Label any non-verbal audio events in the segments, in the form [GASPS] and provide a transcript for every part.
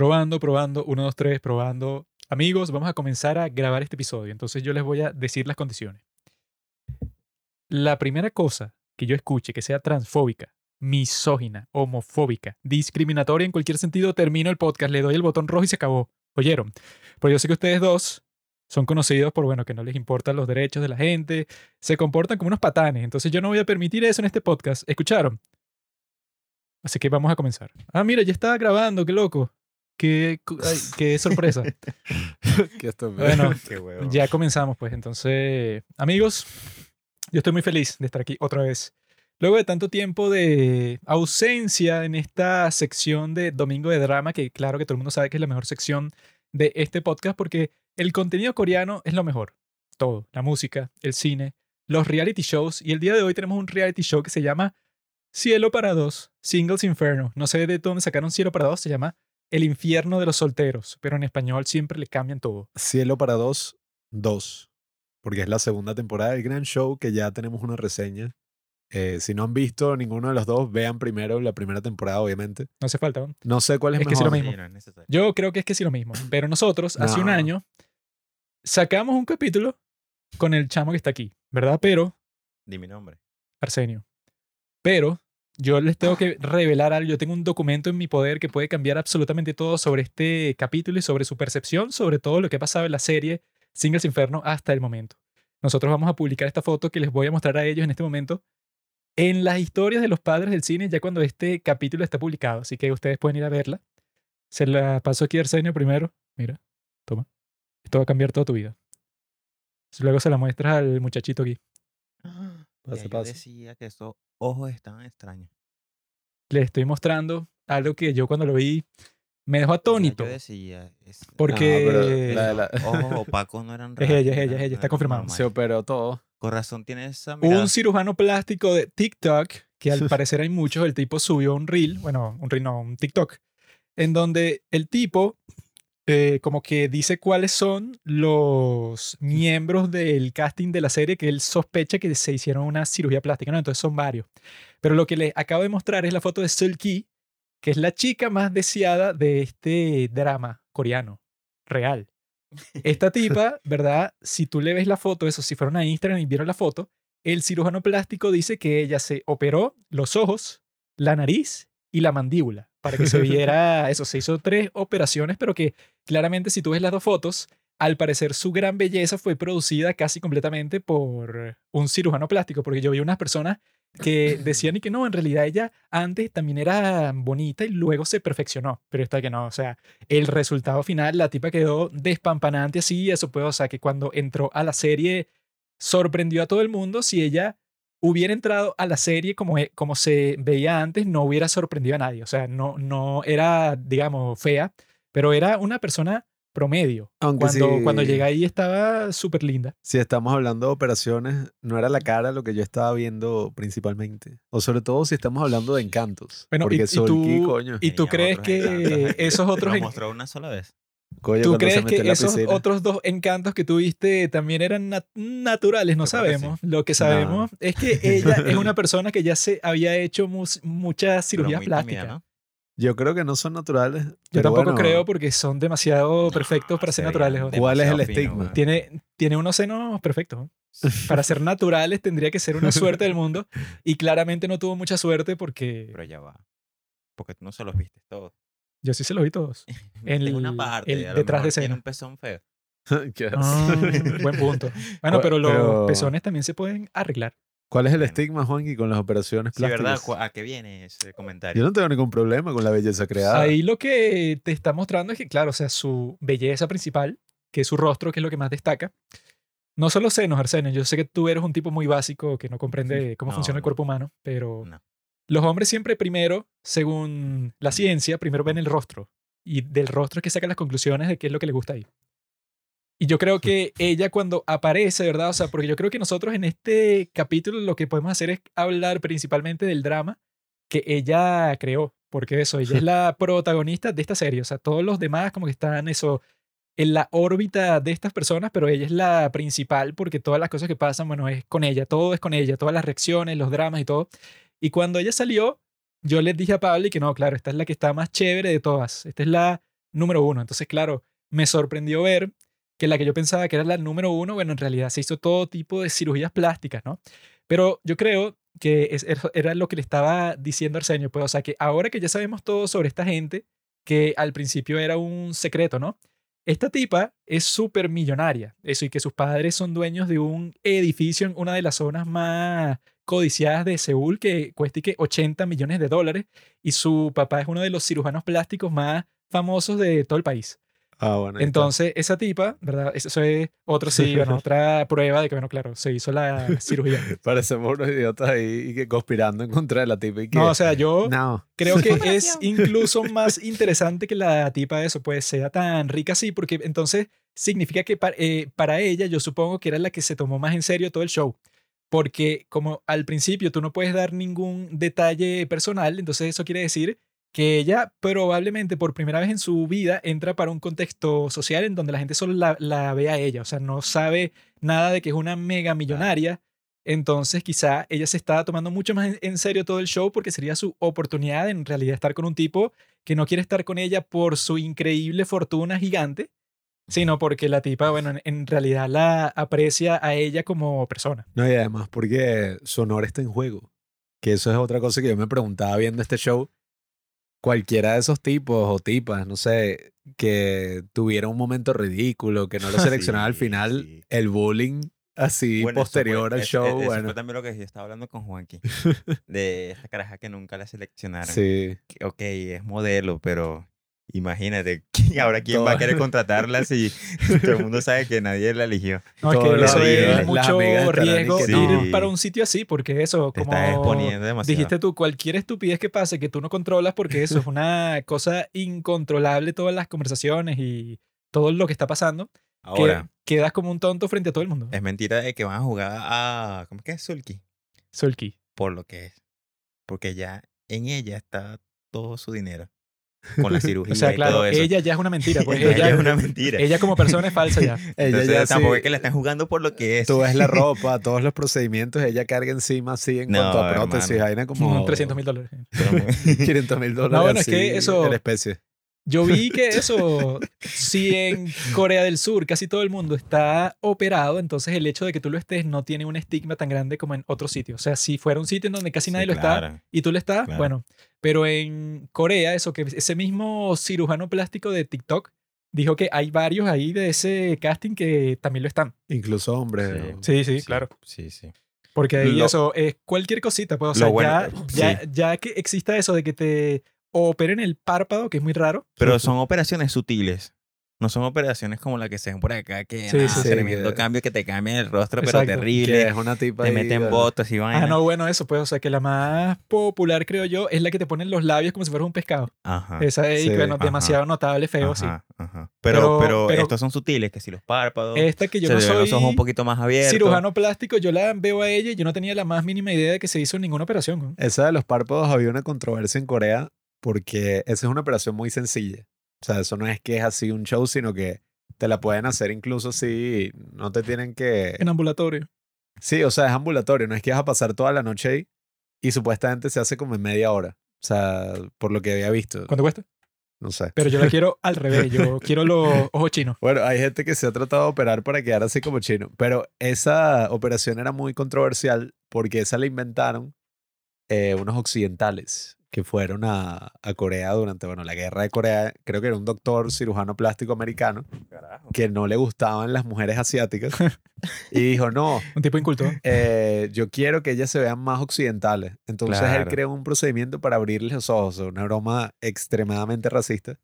Probando, probando, uno, dos, tres, probando. Amigos, vamos a comenzar a grabar este episodio. Entonces yo les voy a decir las condiciones. La primera cosa que yo escuche que sea transfóbica, misógina, homofóbica, discriminatoria en cualquier sentido, termino el podcast, le doy el botón rojo y se acabó. ¿Oyeron? Pero yo sé que ustedes dos son conocidos por, bueno, que no les importan los derechos de la gente, se comportan como unos patanes. Entonces yo no voy a permitir eso en este podcast. ¿Escucharon? Así que vamos a comenzar. Ah, mira, ya estaba grabando, qué loco. [LAUGHS] [LAUGHS] Qué, ay, [LAUGHS] qué sorpresa. Qué. Bueno, Qué ya comenzamos, pues. Entonces, amigos, yo estoy muy feliz de estar aquí otra vez. Luego de tanto tiempo de ausencia en esta sección de Domingo de Drama, que claro que todo el mundo sabe que es la mejor sección de este podcast porque el contenido coreano es lo mejor. Todo. La música, el cine, los reality shows. Y el día de hoy tenemos un reality show que se llama Cielo para dos, Singles Inferno. No sé de dónde sacaron Cielo para dos, se llama El infierno de los solteros, pero en español siempre le cambian todo. Cielo para dos, dos. Porque es la segunda temporada del Gran Show que ya tenemos una reseña. Eh, si no han visto ninguno de los dos, vean primero la primera temporada, obviamente. No hace falta. ¿no? No sé cuál es, Es que sí lo mejor. mismo. Sí, no es necesario. Yo creo que es que sí lo mismo. [LAUGHS] Pero nosotros, hace un año, sacamos un capítulo con el chamo que está aquí, ¿verdad? Pero, Di mi nombre. Arsenio. Pero yo les tengo que revelar algo. Yo tengo un documento en mi poder que puede cambiar absolutamente todo sobre este capítulo y sobre su percepción, sobre todo lo que ha pasado en la serie Singles Inferno hasta el momento. Nosotros vamos a publicar esta foto que les voy a mostrar a ellos en este momento en las historias de los padres del cine ya cuando este capítulo está publicado. Así que ustedes pueden ir a verla. Se la paso aquí a Arsenio primero. Mira, toma. Esto va a cambiar toda tu vida. Luego se la muestras al muchachito aquí. Pase, Ya yo pase. decía que esos ojos estaban extraños. Le estoy mostrando algo que yo cuando lo vi me dejó Ya atónito. Yo decía. es- Porque- No, pero la- la- los ojos [LAUGHS] opacos no eran Es reales, ella, es ella, es ella, no está confirmado. Se operó todo. Con razón tiene esa mirada. un cirujano plástico de TikTok, que al [LAUGHS] parecer hay muchos, el tipo subió un reel, bueno, un reel no, un TikTok, en donde el tipo eh, como que dice cuáles son los miembros del casting de la serie que él sospecha que se hicieron una cirugía plástica, ¿no? Entonces son varios. Pero lo que les acabo de mostrar es la foto de Seul Ki, que es la chica más deseada de este drama coreano, real. Esta [LAUGHS] tipa, ¿verdad? Si tú le ves la foto, eso, si fueron a Instagram y vieron la foto, el cirujano plástico dice que ella se operó los ojos, la nariz y la mandíbula para que se [LAUGHS] viera eso. Se hizo tres operaciones, pero que claramente si tú ves las dos fotos, al parecer su gran belleza fue producida casi completamente por un cirujano plástico, porque yo vi unas personas que [LAUGHS] decían y que no, en realidad ella antes también era bonita y luego se perfeccionó, pero esta que no, o sea, el resultado final, la tipa quedó despampanante así, eso puede, o sea, que cuando entró a la serie sorprendió a todo el mundo, si ella hubiera entrado a la serie como, e- como se veía antes, no hubiera sorprendido a nadie, o sea, no, no era, digamos, fea, pero era una persona promedio. Aunque Cuando, sí- cuando llegué ahí estaba súper linda. Si estamos hablando de operaciones, no era la cara lo que yo estaba viendo principalmente. O sobre todo si estamos hablando de encantos. Bueno, y- porque y tú- coño. ¿Y tú crees que encantos. esos otros... Lo mostró una sola vez. Coño, ¿Tú crees que esos piscina. otros dos encantos que tuviste también eran nat- naturales? No creo que sí. sabemos. Lo que sabemos es que ella es [LAUGHS] una persona que ya se había hecho muchas cirugías plásticas. ¿no? Yo creo que no son naturales. Yo tampoco bueno, creo porque son demasiado perfectos para ser se naturales. ¿no? ¿Cuál es el estigma? Tiene, tiene unos senos perfectos. ¿no? [LAUGHS] Para ser naturales tendría que ser una suerte del mundo [LAUGHS] y claramente no tuvo mucha suerte porque Pero ya va. Porque tú no se los viste todos. Yo sí se los vi todos. [LAUGHS] En El- una parte. el detrás de mejor tiene escena. un pezón feo. [LAUGHS] ¿Qué haces? Ah, buen [LAUGHS] punto. Bueno, pero los pero- pezones también se pueden arreglar. ¿Cuál es el Bueno. estigma, Juanqui, con las operaciones Sí, ¿verdad? plásticas? ¿Cu- ¿A qué viene ese Yo comentario? no tengo ningún problema con la belleza creada. Ahí lo que te está mostrando es que, claro, o sea, su belleza principal, que es su rostro, que es lo que más destaca, no son los senos, Arsenio. Yo sé que tú eres un tipo muy básico que no comprende cómo No, funciona el cuerpo humano, pero No. Los hombres siempre primero, según la ciencia, primero ven el rostro. Y del rostro es que sacan las conclusiones de qué es lo que le gusta ahí. Y yo creo que [LAUGHS] ella cuando aparece, ¿verdad? O sea, porque yo creo que nosotros en este capítulo lo que podemos hacer es hablar principalmente del drama que ella creó, porque eso, ella es [LAUGHS] la protagonista de esta serie, o sea, todos los demás como que están eso en la órbita de estas personas, pero ella es la principal porque todas las cosas que pasan, bueno, es con ella, todo es con ella, todas las reacciones, los dramas y todo. Y cuando ella salió, yo les dije a Pablo que no, claro, esta es la que está más chévere de todas, esta es la número uno. Entonces, claro, me sorprendió ver que la que yo pensaba que era la número uno, bueno, en realidad se hizo todo tipo de cirugías plásticas, ¿no? Pero yo creo que es- er- era lo que le estaba diciendo Arsenio, pues, o sea, que ahora que ya sabemos todo sobre esta gente, que al principio era un secreto, ¿no? Esta tipa es súper millonaria, eso, y que sus padres son dueños de un edificio en una de las zonas más codiciadas de Seúl que cuesta y que 80 millones de dólares, y su papá es uno de los cirujanos plásticos más famosos de todo el país. Ah, bueno. está. Entonces, esa tipa, ¿verdad? Eso es otro sí, [LAUGHS] bueno, otra prueba de que, bueno, claro, se hizo la [LAUGHS] cirugía. Parecemos unos idiotas ahí y que conspirando en contra de la tipa y que... No, o sea, yo no. creo que [LAUGHS] es incluso más interesante que la tipa de eso, pues sea tan rica así, porque entonces significa que pa- eh, para ella yo supongo que era la que se tomó más en serio todo el show. Porque como al principio tú no puedes dar ningún detalle personal, entonces eso quiere decir que ella probablemente por primera vez en su vida entra para un contexto social en donde la gente solo la, la ve a ella, o sea, no sabe nada de que es una mega millonaria. Entonces quizá ella se estaba tomando mucho más en, en serio todo el show porque sería su oportunidad de en realidad estar con un tipo que no quiere estar con ella por su increíble fortuna gigante, sino porque la tipa, bueno, en, en realidad la aprecia a ella como persona. No, y además porque su honor está en juego. Que eso es otra cosa que yo me preguntaba viendo este show. Cualquiera de esos tipos o tipas, no sé, que tuviera un momento ridículo, que no lo [LAUGHS] seleccionaba al final, sí. el bullying así Bueno, eso posterior fue- al eso- show, eso bueno. fue también lo que yo estaba hablando con Juanqui. [LAUGHS] de esta caraja que nunca la seleccionaron. Sí. Que, Ok, es modelo, pero imagínate, [LAUGHS] ¿quién- ahora quién va a Todo- querer contratarla si [LAUGHS] [LAUGHS] todo el mundo sabe que nadie la eligió? No, es que eso es mucho riesgo que ir para un sitio así, porque eso, Te como estás exponiendo demasiado. dijiste tú, cualquier estupidez que pase que tú no controlas, porque eso es una cosa incontrolable, todas las conversaciones y todo lo que está pasando, que Ahora, quedas como un tonto frente a todo el mundo. es mentira de que van a jugar a... ¿Cómo es que es? Sulky. Sulky. Por lo que es. Porque ya en ella está todo su dinero. Con la cirugía [LAUGHS] O sea, y claro, todo eso. ella ya es una mentira. Pues [LAUGHS] Ella ella, es una mentira. ella como persona es falsa ya. [LAUGHS] Ella Entonces, ya tampoco sí- es que la están jugando por lo que es. Tú ves la ropa, todos los procedimientos, ella carga encima así en No, cuanto a prótesis, vaina como 300 mil dólares. 500 mil dólares. bueno, es que así eso- en especie. Yo vi que [LAUGHS] eso, si en Corea del Sur casi todo el mundo está operado, entonces el hecho de que tú lo estés no tiene un estigma tan grande como en otro sitio. O sea, si fuera un sitio en donde casi Sí, nadie lo está claro. y tú lo estás, Claro. bueno. Pero en Corea, eso que ese mismo cirujano plástico de TikTok dijo que hay varios ahí de ese casting que también lo están. Incluso hombres. Sí, sí, claro. Sí, sí. Porque ahí Lo- eso es cualquier cosita, pues, o Lo sea, bueno- ya, ya, sí. ya que exista eso de que te operen el párpado, que es muy raro. Pero son operaciones sutiles. No son operaciones como la que se ven por acá, que Sí, nada, sí, tremendo Que- cambio que te cambian el rostro, Exacto. pero Que terrible. es una tipa Te ahí, meten bueno. botas y vaina. Ah, no, bueno, eso, pues, o sea, que la más popular, creo yo, es la que te ponen los labios como si fueras un pescado. Ajá. Esa es, sí, bueno, ajá. demasiado notable, feo, sí. Ajá. Pero, Pero- pero, pero- estos son sutiles, que si los párpados, Esta que yo se no soy los ojos un poquito más abiertos. cirujano plástico, yo la veo a ella y yo no tenía la más mínima idea de que se hizo ninguna operación. ¿no? Esa de los párpados había una controversia en Corea porque esa es una operación muy sencilla. O sea, eso no es que es así un show, sino que te la pueden hacer incluso si no te tienen que... En ambulatorio. Sí, o sea, es ambulatorio, no es que vas a pasar toda la noche ahí y supuestamente se hace como en media hora. O sea, por lo que había visto. ¿Cuánto cuesta? No sé. Pero yo la quiero al revés, yo [LAUGHS] quiero los ojos chinos. Bueno, hay gente que se ha tratado de operar para quedar así como chino, pero esa operación era muy controversial porque esa la inventaron eh, unos occidentales que fueron a, a Corea durante, bueno, la guerra de Corea. Creo que era un doctor cirujano plástico americano Carajo. que no le gustaban las mujeres asiáticas [LAUGHS] y dijo, no, Un tipo inculto. eh, yo quiero que ellas se vean más occidentales. Entonces él creó un procedimiento para abrirles los ojos, una broma extremadamente racista.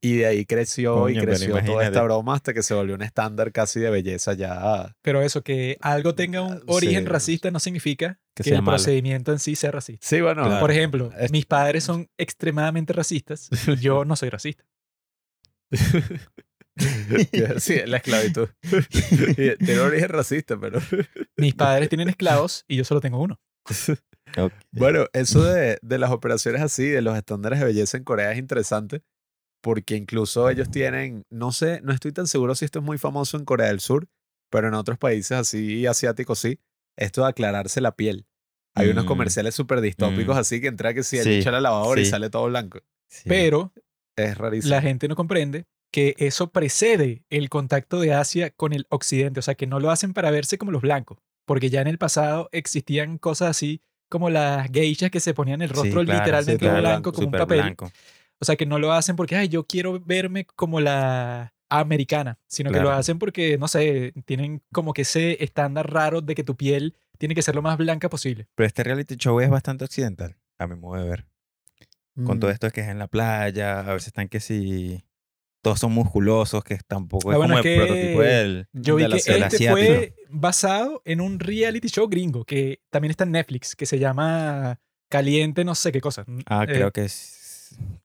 Y de ahí creció Coño, y creció toda esta broma hasta que se volvió un estándar casi de belleza ya. Pero eso, que algo tenga un Ah, origen sí. racista no significa Que el malo. procedimiento en sí sea racista. Sí, bueno. Claro. Por ejemplo, Es- mis padres son extremadamente racistas yo no soy racista. [LAUGHS] sí, la esclavitud. Tiene origen racista, pero. [LAUGHS] Mis padres tienen esclavos y yo solo tengo uno. [LAUGHS] Bueno, eso de, de las operaciones así, de los estándares de belleza en Corea es interesante porque incluso ellos tienen, no sé, no estoy tan seguro si esto es muy famoso en Corea del Sur, pero en otros países así asiáticos sí, esto de aclararse la piel. Hay unos Mm. comerciales súper distópicos Mm. así que entra que si Sí, bicho a la lavadora y sí. sale todo blanco. Sí. Pero Es rarísimo. la gente no comprende que eso precede el contacto de Asia con el occidente, o sea, que no lo hacen para verse como los blancos, porque ya en el pasado existían cosas así como las geishas que se ponían el Sí, rostro claro, literalmente sí, claro, blanco como un papel. blanco. O sea, que no lo hacen porque, ay, yo quiero verme como la americana, sino que lo hacen porque, no sé, tienen como que ese estándar raro de que tu piel tiene que ser lo más blanca posible. Pero este reality show es bastante occidental, a mi modo de ver. Con Mm. todo esto que es en la playa, a veces están que si todos son musculosos, que tampoco Ah, es bueno, como es el prototipo del... Yo vi de la que este Asiático. fue basado en un reality show gringo que también está en Netflix, que se llama Caliente no sé qué cosa. Ah, Eh, creo que es...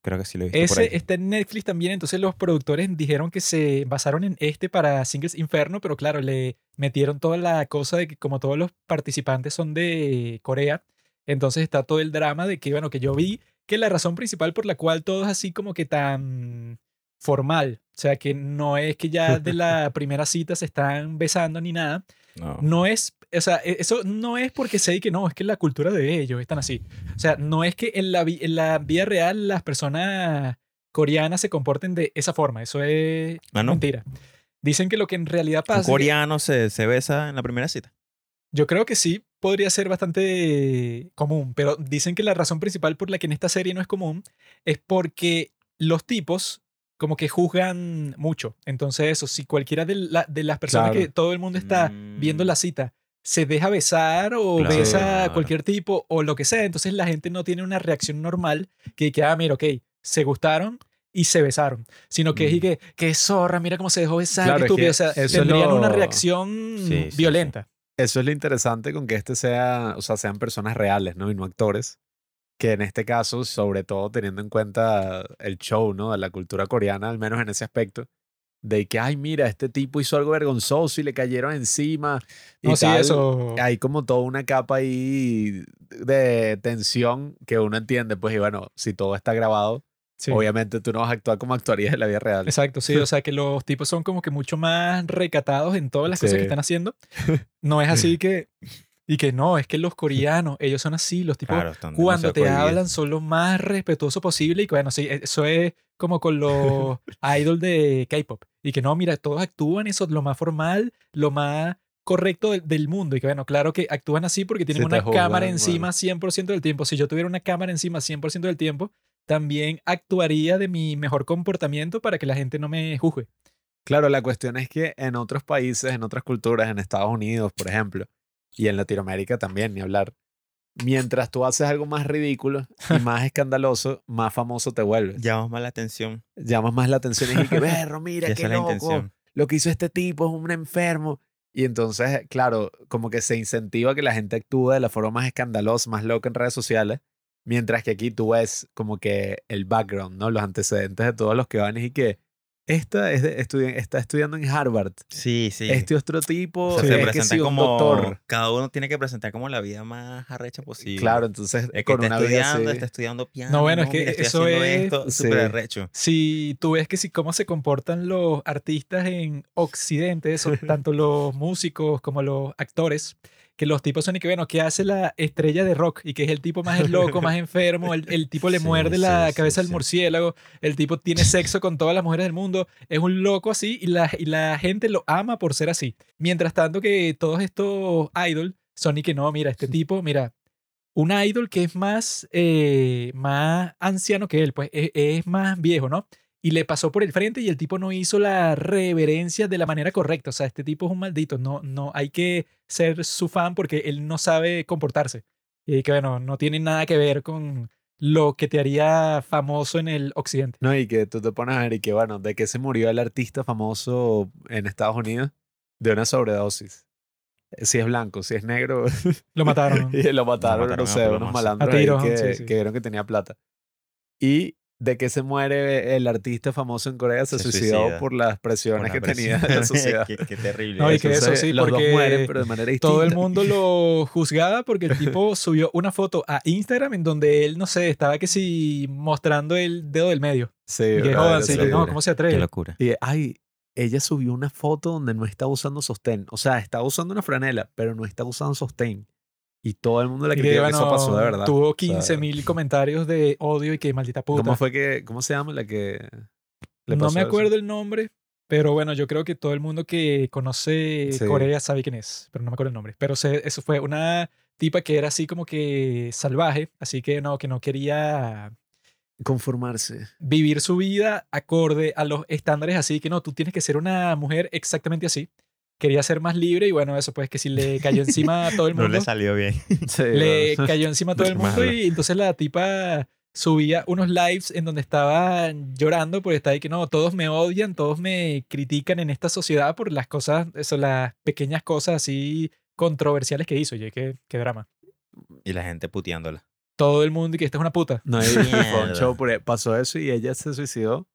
Creo que sí lo he visto por Ese ahí. está en Netflix también, entonces los productores dijeron que se basaron en este para Singles Inferno, pero claro, le metieron toda la cosa de que como todos los participantes son de Corea, entonces está todo el drama de que, bueno, que yo vi que la razón principal por la cual todo es así como que tan formal, o sea, que no es que ya de la [LAUGHS] primera cita se están besando ni nada, No. no es, o sea, e- eso no es porque sé que no, es que la cultura de ellos están así. O sea, no es que en la, en la vida real las personas coreanas se comporten de esa forma, eso es Ah, ¿no? mentira. Dicen que lo que en realidad Un pasa, que- coreano se, se besa en la primera cita. yo creo que sí podría ser bastante común, pero dicen que la razón principal por la que en esta serie no es común es porque los tipos como que juzgan mucho. Entonces eso, si cualquiera de, la- de las personas Claro. que todo el mundo está viendo Mm. la cita se deja besar o Claro. besa a cualquier tipo o lo que sea, entonces la gente no tiene una reacción normal que, que ah, mira, ok, se gustaron y se besaron, sino que es y Mm. que, que zorra, mira cómo se dejó besar, Claro, qué es estúpido. que O sea, es tendrían una lo- reacción Sí, sí, violenta. Eso es lo interesante con que este sea, o sea, sean personas reales, ¿no? Y no actores. Que en este caso, sobre todo teniendo en cuenta el show, ¿no? De la cultura coreana, al menos en ese aspecto, de que, ay, mira, este tipo hizo algo vergonzoso y le cayeron encima. Y No, sí, tal. eso. Hay como toda una capa ahí de tensión que uno entiende, pues, y bueno, si todo está grabado, sí. obviamente tú no vas a actuar como actuarías en la vida real. Exacto, sí, o sea que los tipos son como que mucho más recatados en todas las cosas que están haciendo. No es así [LAUGHS] que, y que no, es que los coreanos, ellos son así, los tipos Claro, cuando te hablan son lo más respetuoso posible y bueno, sí, e, eso es como con los [LAUGHS] idols de K-pop y que no, mira, todos actúan eso lo más formal, lo más correcto del, del mundo y que bueno, claro que actúan así porque tienen una cámara encima 100% del tiempo. Si yo tuviera una cámara encima 100% del tiempo, también actuaría de mi mejor comportamiento para que la gente no me juzgue. Claro, la cuestión es que en otros países, en otras culturas, en Estados Unidos, por ejemplo, y en Latinoamérica también, ni hablar, mientras tú haces algo más ridículo y [LAUGHS] más escandaloso, más famoso te vuelves. Llamas más la atención. Llamas más la atención y que, [LAUGHS] berro, mira, qué loco, lo que hizo este tipo es un enfermo. Y entonces, claro, como que se incentiva que la gente actúe de la forma más escandalosa, más loca en redes sociales, mientras que aquí tú ves como que el background, ¿no? Los antecedentes de todos los que van y que esta es de estudi- está estudiando en Harvard. Sí, sí. Este otro tipo O sea, Sí. se es que presentan sí, un como... doctor. Cada uno tiene que presentar como la vida más arrecha posible. Claro, entonces Es que con está una vida estudiando, así. está estudiando piano. No, bueno, es que mira, eso es- esto, Sí. súper arrecho. Si tú ves que si cómo se comportan los artistas en Occidente, eso, [LAUGHS] tanto los músicos como los actores, que los tipos son y que, bueno, ¿qué hace la estrella de rock? Y que es el tipo más loco, más enfermo, el, el tipo le [LAUGHS] Sí, muerde la sí, cabeza al murciélago, el tipo tiene sexo con todas las mujeres del mundo, es un loco así y la, y la gente lo ama por ser así. Mientras tanto que todos estos idols son y que no, mira, este tipo, mira, un idol que es más, eh, más anciano que él, pues es, es más viejo, ¿no? Y le pasó por el frente y el tipo no hizo la reverencia de la manera correcta. O sea, este tipo es un maldito. No, no hay que ser su fan porque él no sabe comportarse. Y que bueno, no tiene nada que ver con lo que te haría famoso en el occidente. No, y que tú te pones a ver y que, bueno, ¿de qué se murió el artista famoso en Estados Unidos? De una sobredosis. Si es blanco, si es negro, Lo mataron. [LAUGHS] y lo mataron, mataron no a sé, unos malandros que, sí, sí. que vieron que tenía plata. Y de qué se muere el artista famoso en Corea, se, Se suicidó suicida. por las presiones la que presión. tenía la [LAUGHS] sociedad. qué, qué terrible. No, y que eso. eso sí, los porque dos mueren, pero de manera distinta. Todo el mundo [LAUGHS] lo juzgaba porque el tipo subió una foto a Instagram en donde él, no sé, estaba que si mostrando el dedo del medio. Sí, Y que jodan, sí, que no. ¿cómo se Qué atreve? locura. Y, ay, ella subió una foto donde no está usando sostén. O sea, está usando una franela, pero no está usando sostén. Y todo el mundo que, criticó que eso bueno, pasó de verdad. Tuvo O sea, 15 mil [LAUGHS] comentarios de odio y que maldita puta. ¿Cómo fue que, cómo se llama la que le no pasó me eso? acuerdo el nombre, pero bueno, yo creo que todo el mundo que conoce Sí. Corea sabe quién es, pero no me acuerdo el nombre. Pero sé- eso fue una tipa que era así como que salvaje, así que no, que no quería Conformarse. vivir su vida acorde a los estándares así, que no, tú tienes que ser una mujer exactamente así. Quería ser más libre y bueno, eso pues que si le cayó encima a todo el [LAUGHS] No mundo, le salió bien. Sí, le cayó encima a todo el mundo malo. y entonces la tipa subía unos lives en donde estaba llorando porque estaba ahí que no, todos me odian, todos me critican en esta sociedad por las cosas, eso, las pequeñas cosas así controversiales que hizo. Y qué, qué drama. Y la gente puteándola. Todo el mundo y que esta es una puta. No, y fue un show pasó eso y ella se suicidó.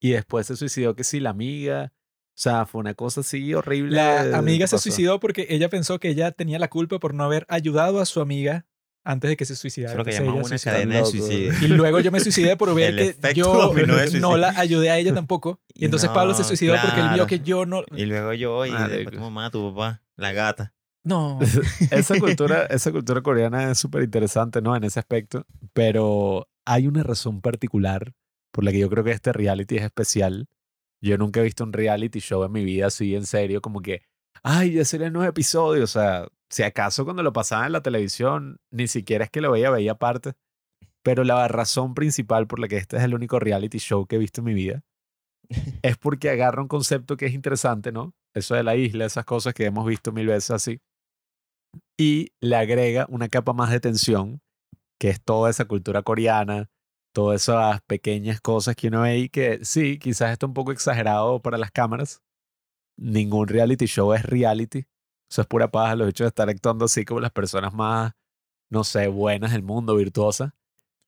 Y después se suicidó que sí, la amiga. O sea, fue una cosa así horrible. La amiga se pasó. suicidó porque ella pensó que ella tenía la culpa por no haber ayudado a su amiga antes de que se suicidara. Eso es lo que ella una suicidó. cadena de suicidio. Y luego yo me suicidé por [LAUGHS] ver El que yo [LAUGHS] no la ayudé a ella tampoco. Y entonces Pablo se No, suicidó porque él vio claro. que yo no... Y luego yo, y después Marico. tu mamá, tu papá, la gata. No. [LAUGHS] esa cultura, esa cultura coreana es súper interesante, ¿no? En ese aspecto. Pero hay una razón particular por la que yo creo que este reality es especial. Yo nunca he visto un reality show en mi vida así en serio, como que, ay, ya serían nueve episodios. O sea, si acaso cuando lo pasaba en la televisión, ni siquiera es que lo veía, veía parte. Pero la razón principal por la que este es el único reality show que he visto en mi vida es porque agarra un concepto que es interesante, ¿no? Eso de la isla, esas cosas que hemos visto mil veces así y le agrega una capa más de tensión, que es toda esa cultura coreana, todas esas pequeñas cosas que uno ve y que sí, quizás está un poco exagerado para las cámaras. Ningún reality show es reality. Eso es pura paja, los hechos de estar actuando así como las personas más, no sé, buenas del mundo, virtuosas.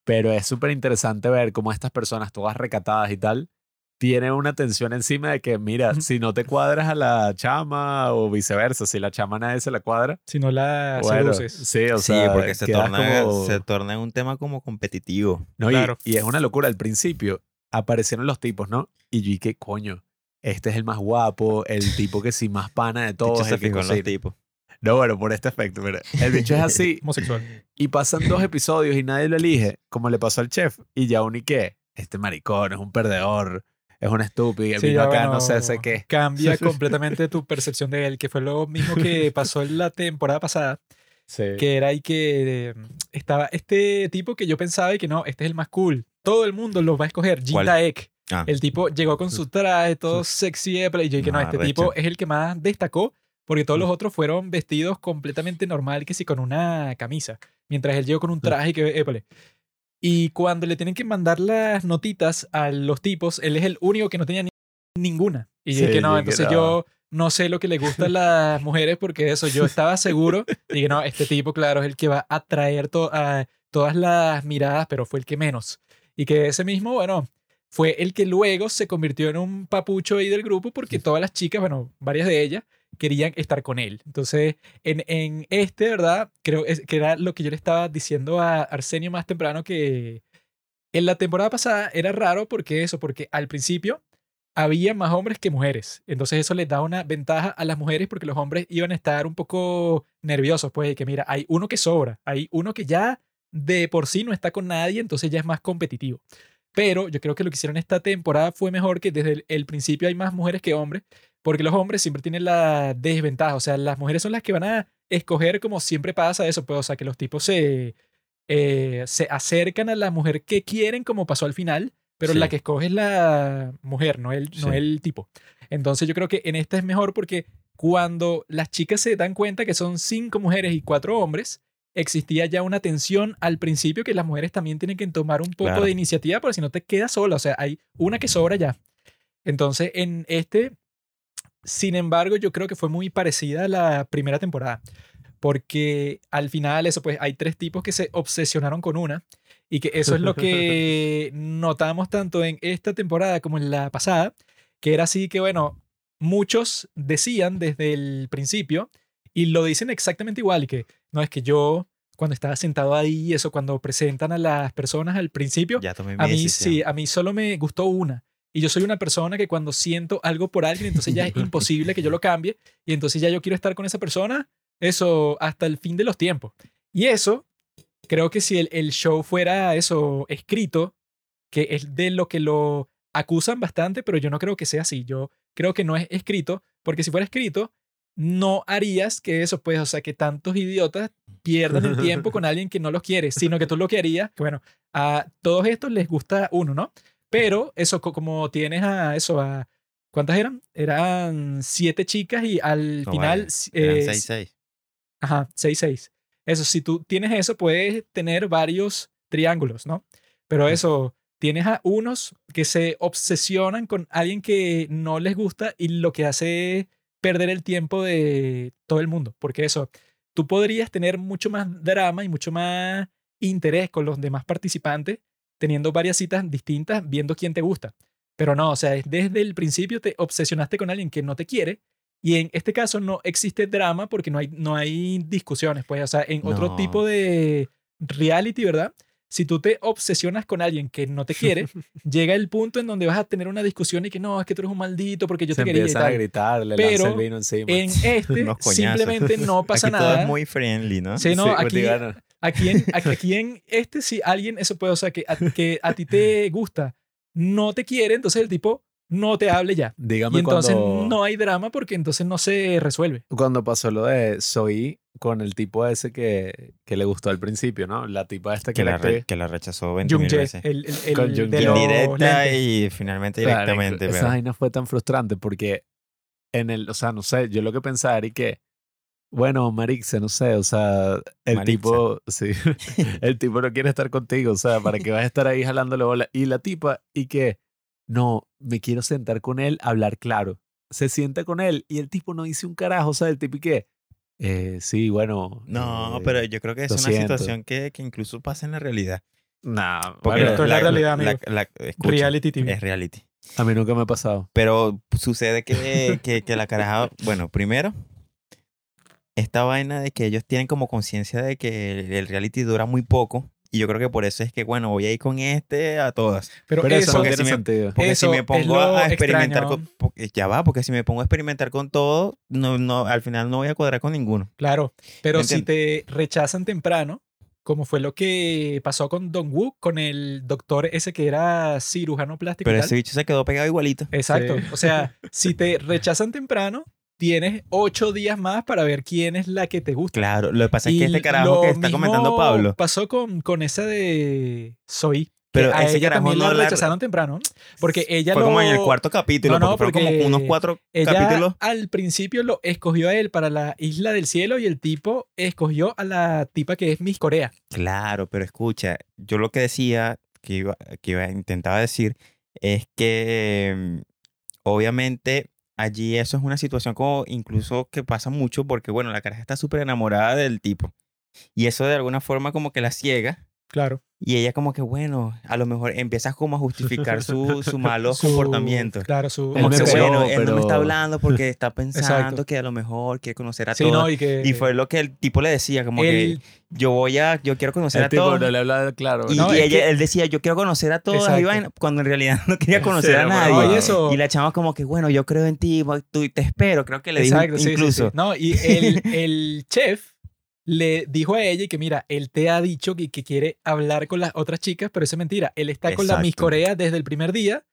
Pero es súper interesante ver cómo estas personas, todas recatadas y tal, tienen una tensión encima de que, mira, si no te cuadras a la chama o viceversa, si la chama a nadie se la cuadra, Si no la bueno, seduces. sí, o sí, sea, porque se torna, como- se torna en un tema como competitivo. No, y- Claro. y, es una locura. Al principio aparecieron los tipos, ¿no? Y yo dije, coño, este es el más guapo, el tipo que sí más pana de [LAUGHS] todos. se el que fijó en los tipos. No, bueno, por este efecto, mira. El bicho es así [LAUGHS] Homosexual. y pasan dos episodios y nadie lo elige, como le pasó al chef. Y ya uno y qué, este maricón es un perdedor, es un estúpido, el Sí, vino acá no sé, bueno, sé qué. Cambia [LAUGHS] completamente tu percepción de él, que fue lo mismo que [LAUGHS] pasó en la temporada pasada, Sí. que era ahí que eh, estaba este tipo que yo pensaba y que no, este es el más cool. Todo el mundo lo va a escoger, Jin. Taek. Ah, El tipo llegó con su traje todo sexy, y yo dije, no, Ah, este tipo es el que más destacó, porque todos los otros fueron vestidos completamente normal, que sí, con una camisa, mientras él llegó con un traje que, épale. Y cuando le tienen que mandar las notitas a los tipos, él es el único que no tenía ni- ninguna. Y yo Sí, dije, no, yo entonces yo no sé lo que le gusta a [LAUGHS] las mujeres, porque eso, yo estaba seguro. Y dije, no, [LAUGHS] este tipo, claro, es el que va a atraer to- a todas las miradas, pero fue el que menos. Y que ese mismo, bueno, fue el que luego se convirtió en un papucho ahí del grupo porque todas las chicas, bueno, varias de ellas, querían estar con él. Entonces, en, en este, ¿verdad? Creo es- que era lo que yo le estaba diciendo a Arsenio más temprano, que en la temporada pasada era raro porque eso, porque al principio había más hombres que mujeres. Entonces eso les da una ventaja a las mujeres porque los hombres iban a estar un poco nerviosos, pues, de que mira, hay uno que sobra, hay uno que ya de por sí no está con nadie, entonces ya es más competitivo. Pero yo creo que lo que hicieron esta temporada fue mejor que desde el, el principio hay más mujeres que hombres, porque los hombres siempre tienen la desventaja, o sea, las mujeres son las que van a escoger como siempre pasa eso, pues, o sea, que los tipos se, eh, se acercan a la mujer que quieren, como pasó al final, pero Sí. la que escoge es la mujer, no el, no Sí. el tipo. Entonces yo creo que en esta es mejor porque cuando las chicas se dan cuenta que son cinco mujeres y cuatro hombres, existía ya una tensión al principio que las mujeres también tienen que tomar un poco Claro. de iniciativa porque si no te quedas sola, o sea, hay una que sobra ya. Entonces en este, sin embargo, yo creo que fue muy parecida a la primera temporada porque al final eso pues hay tres tipos que se obsesionaron con una y que eso es lo que [LAUGHS] notamos tanto en esta temporada como en la pasada, que era así que bueno, muchos decían desde el principio y lo dicen exactamente igual que no es que yo cuando estaba sentado ahí, eso cuando presentan a las personas al principio, ya tomé mi a mí decisión. sí, a mí solo me gustó una. Y yo soy una persona que cuando siento algo por alguien, entonces ya es [LAUGHS] imposible que yo lo cambie. Y entonces ya yo quiero estar con esa persona, eso, hasta el fin de los tiempos. Y eso, creo que si el, el show fuera eso escrito, que es de lo que lo acusan bastante, pero yo no creo que sea así. Yo creo que no es escrito, porque si fuera escrito, no harías que eso, pues, o sea, que tantos idiotas pierdan el tiempo con [LAUGHS] alguien que no los quiere, sino que tú lo que harías, que bueno, a todos estos les gusta uno, ¿no? Pero eso, co- como tienes a eso, a... ¿Cuántas eran? Eran siete chicas y al No final... vale, eh, 6-6. Ajá, 6-6. Eso, si tú tienes eso, puedes tener varios triángulos, ¿no? Pero eso, tienes a unos que se obsesionan con alguien que no les gusta y lo que hace es perder el tiempo de todo el mundo. Porque eso, tú podrías tener mucho más drama y mucho más interés con los demás participantes teniendo varias citas distintas, viendo quién te gusta. Pero no, o sea, es desde el principio te obsesionaste con alguien que no te quiere y en este caso no existe drama porque no hay, no hay discusiones, pues, o sea, en otro tipo de reality, ¿verdad? Si tú te obsesionas con alguien que no te quiere, [LAUGHS] llega el punto en donde vas a tener una discusión y que no, es que tú eres un maldito porque yo Se te quería empiezan a gritar, le Pero lanza el vino encima. En este [LAUGHS] simplemente no [LAUGHS] pasa Aquí nada. todo es muy friendly, ¿no? Sí, no, Sí, aquí, bueno, aquí, en, aquí- [LAUGHS] en este, si alguien, eso puede, o sea, que a, que a ti te gusta, no te quiere, entonces el tipo no te hable ya. Dígame Y entonces cuando, no hay drama porque entonces no se resuelve. cuando pasó lo de Soy con el tipo ese que, que le gustó al principio, ¿no? La tipa esta que, Que la, re- que la rechazó 20 Jung mil Jae, veces. el, el, el Con Jung de Indirecta y finalmente Claro, directamente. Esa pero- vaina fue tan frustrante porque en el, o sea, no sé, yo lo que pensaba era que, bueno, Marixe, no sé, o sea, el Marixa. tipo, sí, [LAUGHS] el tipo no quiere estar contigo, o sea, para que vas a estar ahí jalándole bola. Y la tipa, y que, no, me quiero sentar con él, hablar claro. Se sienta con él y el tipo no dice un carajo, o sea, el tipo y que, eh, sí, bueno. No, eh, pero yo creo que es una siento. situación que, que incluso pasa en la realidad. Nah, Porque bueno, esto es la realidad, amigo. escucha, Reality TV. Es reality. a mí nunca me ha pasado. Pero sucede que, que, que la caraja, bueno, primero, esta vaina de que ellos tienen como conciencia de que el, el reality dura muy poco. Y yo creo que por eso es que, bueno, voy a ir con este a todas. Pero, Pero eso, eso, no porque tiene si me- sentido. Porque Eso si me es pongo lo a experimentar extraño. con... porque- Ya va, porque si me pongo a experimentar con todo, no, no, al final no voy a cuadrar con ninguno. claro, pero ¿Me si te rechazan temprano, como fue lo que pasó con Don Wu, con el doctor ese que era cirujano plástico. y Pero tal. ese bicho se quedó pegado igualito. Exacto. Sí. O sea, [LAUGHS] si te rechazan temprano, tienes ocho días más para ver quién es la que te gusta. Claro, lo que pasa es que este carajo que está comentando Pablo, Pasó con, con esa de Soy. Pero a ese ella carajo también no la rechazaron temprano. Porque ella fue lo, como en el cuarto capítulo, No, no, porque fueron como unos cuatro Ella capítulos. al principio lo escogió a él para la Isla del Cielo y el tipo escogió a la tipa que es Miss Corea. Claro, pero escucha, yo lo que decía, que iba, que iba, intentaba decir, es que mm, obviamente allí eso es una situación como incluso que pasa mucho porque, bueno, la caraja está súper enamorada del tipo. Y eso de alguna forma como que la ciega. Claro. Y ella como que, bueno, a lo mejor empiezas como a justificar su, su [LAUGHS] malo Su- comportamiento. Claro, su Como que, bueno, él no me está hablando porque [LAUGHS] está pensando Exacto. que a lo mejor quiere conocer a Sí, todos. no, y que Y fue lo que el tipo le decía, como que él- yo voy a, yo quiero conocer El a tipo todos. no le habla claro. Y, No, y ella, que- él decía, yo quiero conocer a todos, y vaina, cuando en realidad [LAUGHS] no quería conocer a pero nadie. bueno, Oye, eso- Y la chama como que, bueno, yo creo en ti, tú, te espero, creo que le dijo Exacto, sí, sí, incluso. sí. No, y el, el chef le dijo a ella que mira, él te ha dicho que, que quiere hablar con las otras chicas, pero eso es mentira. Él está con la Miss. Corea desde el primer día.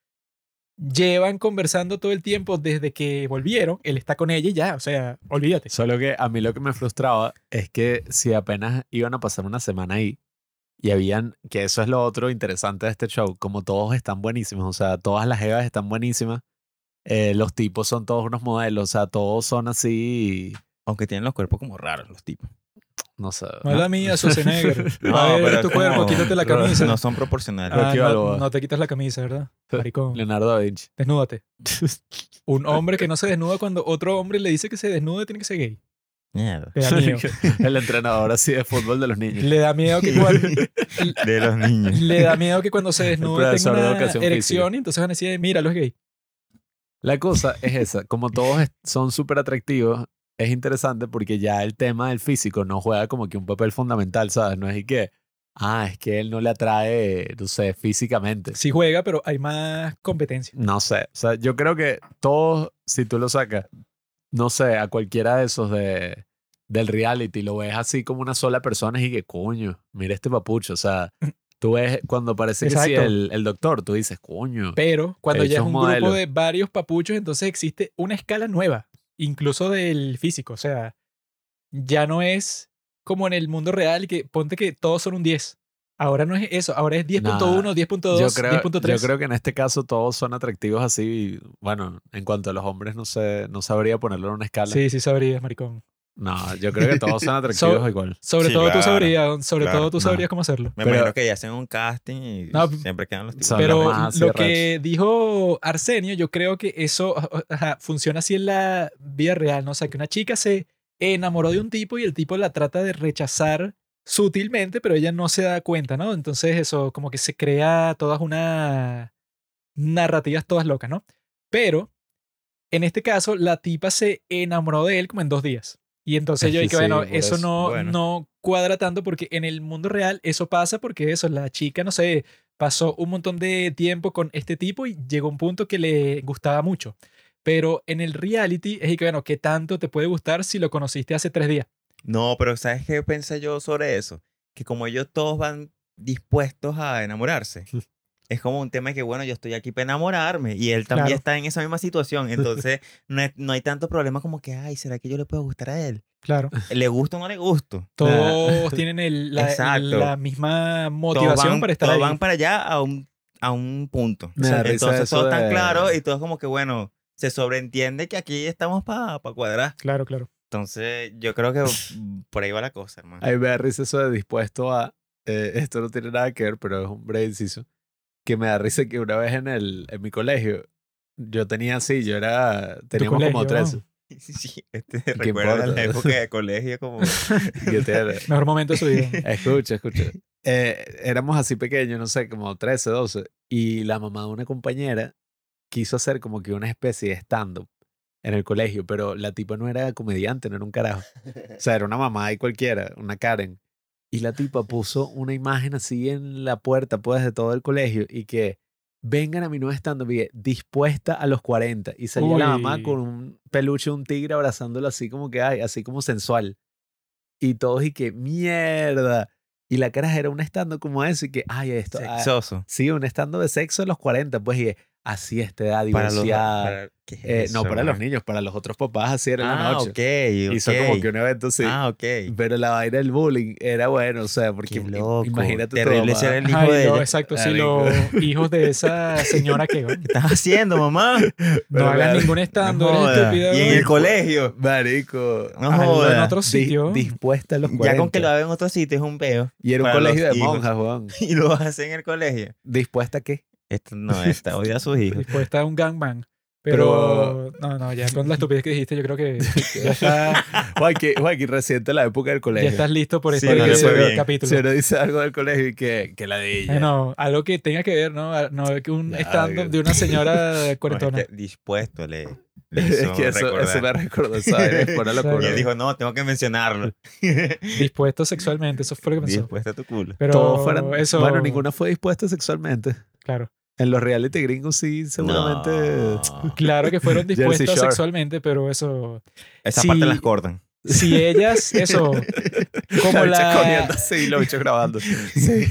Llevan conversando todo el tiempo desde que volvieron. Él está con ella y ya, o sea, olvídate. Solo que a mí lo que me frustraba es que si apenas iban a pasar una semana ahí y habían, que eso es lo otro interesante de este show, como todos están buenísimos, o sea, todas las evas están buenísimas, eh, los tipos son todos unos modelos, o sea, todos son así, Aunque tienen los cuerpos como raros los tipos. No sé. Mala mía, Schwarzenegger. [LAUGHS] No, a ver pero tu es cuerpo, como- quítate la camisa. No son proporcionales. Ah, no, te quitas la camisa, ¿verdad? [LAUGHS] Maricón. Leonardo da Vinci. Desnúdate. [LAUGHS] Un hombre que no se desnuda cuando otro hombre le dice que se desnude tiene que ser gay. Mierda. Le da miedo. El entrenador así de fútbol de los niños. Le da miedo que cuando, De los niños. le da miedo que cuando se desnude profesor tenga de una educación erección física. y entonces van a decir, mira, lo es gay. La cosa es esa, como todos son súper atractivos, es interesante porque ya el tema del físico no juega como que un papel fundamental, ¿sabes? No es y que, ah, es que él no le atrae, no sé, físicamente. Sí juega, pero hay más competencia. No sé, o sea, yo creo que todos, si tú lo sacas, no sé, a cualquiera de esos de, del reality, lo ves así como una sola persona y que coño, mira este papucho, o sea, [CLEARS THROAT] tú ves cuando parece que sí Exacto. el, el doctor, tú dices, coño. Pero cuando ya es es un modelo. grupo de varios papuchos, entonces existe una escala nueva, incluso del físico. O sea, ya no es como en el mundo real y que ponte que todos son un 10. Ahora no es eso, ahora es 10.1, Nah, 10.2, yo creo, 10.3. yo creo que en este caso todos son atractivos así. Bueno, en cuanto a los hombres, no sé, no sabría ponerlo en una escala. Sí, sí sabrías, maricón. No, yo creo que todos son [LAUGHS] atractivos So- igual. Sobre Sí, todo tú sabrías, sobre claro. todo tú No. sabrías cómo hacerlo. Me Pero- imagino que ya hacen un casting y No, siempre quedan los tipos. Pero lo que dijo Arsenio, yo creo que eso ajá, funciona así en la vida real, ¿no? O sea, que una chica se enamoró de un tipo y el tipo la trata de rechazar sutilmente, pero ella no se da cuenta, ¿no? Entonces eso como que se crea todas unas narrativas todas locas, ¿no? Pero en este caso la tipa se enamoró de él como en dos días. Y entonces yo dije, bueno, eso, eso. no, Bueno. no cuadra tanto porque en el mundo real eso pasa porque eso, la chica, no sé, pasó un montón de tiempo con este tipo y llegó a un punto que le gustaba mucho. Pero en el reality es que, bueno, ¿qué tanto te puede gustar si lo conociste hace tres días? No, pero ¿sabes qué pensé yo sobre eso? Que como ellos todos van dispuestos a enamorarse, [LAUGHS] es como un tema de que, bueno, yo estoy aquí para enamorarme y él también Claro. está en esa misma situación. [LAUGHS] Entonces, no, hay- no hay tanto problema como que, ay, ¿será que yo le puedo gustar a él? Claro. ¿Le gusto o no le gusto? Todos [LAUGHS] tienen el- la, Exacto. la misma Todos motivación van, para estar todos ahí. van para allá a un, a un punto. Risa Entonces, eso todo tan de- claro y todo es como que, bueno, se sobreentiende que aquí estamos para cuadrar. Claro, claro. Entonces, yo creo que [LAUGHS] por ahí va la cosa, hermano. A mí me da risa eso de dispuesto a. eh, esto no tiene nada que ver, pero es un breve inciso. Que me da risa que una vez en, el, en mi colegio, yo tenía así, yo era. Teníamos como colegio, 13. Sí, [LAUGHS] sí, este recuerda importa? la época de [LAUGHS] colegio como... [LAUGHS] Mejor momento de su vida. Escucha, escucha. Eh, éramos así pequeños, no sé, como 13, 12. Y la mamá de una compañera quiso hacer como que una especie de stand-up en el colegio, pero la tipa no era comediante, no era un carajo. O sea, era una mamá y cualquiera, una Karen. Y la tipa puso una imagen así en la puerta, pues, de todo el colegio y que vengan a mi nuevo stand-up dispuesta a los 40. Y salía la mamá Uy. con un peluche de un tigre abrazándolo así como que, ay, así como sensual. Y todos y que, mierda. Y la cara era un stand-up como ese y que, ay, esto. ah, Sexoso. sí, un stand-up de sexo de los 40, pues, y así a esta edad, Para los, divorciada. para- ¿qué es Eh, no eso, para los hermano? niños, para los otros papás, así era en la Ah, noche. ok, Hizo ok. como que un evento así. Ah, ok. Pero la vaina del bullying era bueno, o sea, porque loco. imagínate tu Terrible mamá. ser el hijo Ay, de no, ella. exacto, sí, Marico. los hijos de esa [LAUGHS] señora que ¿Qué estás haciendo, mamá? no Pero hagan claro, ningún stand, No eres jodas. estúpida. Y en el colegio. Marico. No Hazlo en jodas. otro di- sitio. dispuesta a los 40. Ya con que lo haga en otro sitio es un peo. Y era un colegio de monjas, Juan. [LAUGHS] Y lo hace en el colegio. ¿Dispuesta a qué? Esto no, esta odia a sus hijos. Dispuesta a un gangbang. Pero, no, no, ya con la estupidez que dijiste, yo creo que ya, está, [LAUGHS] Joaquín, Joaquín, reciente la época del ya colegio. estás listo por Sí, este no fue bien. capítulo. Si uno dice algo del colegio y que, que la de ella. Bueno, algo que tenga que ver, ¿no? No que un Ya, stand-up que- de una señora [LAUGHS] No, es cuarentona. que dispuesto le, le es que eso, eso me recordó no [LAUGHS] Sí. Y él dijo, no, tengo que mencionarlo. Dispuesto sexualmente, eso fue lo que pensó. Dispuesto a tu culo. Pero eso, Bueno, ninguna fue dispuesta sexualmente. claro. En los reality gringos sí, seguramente. No. [LAUGHS] Claro que fueron [LAUGHS] dispuestas sexualmente, pero eso... Esa Sí. parte las cortan. Si ellas, [LAUGHS] eso, como la, corriendo así y los bichos grabando. Sí.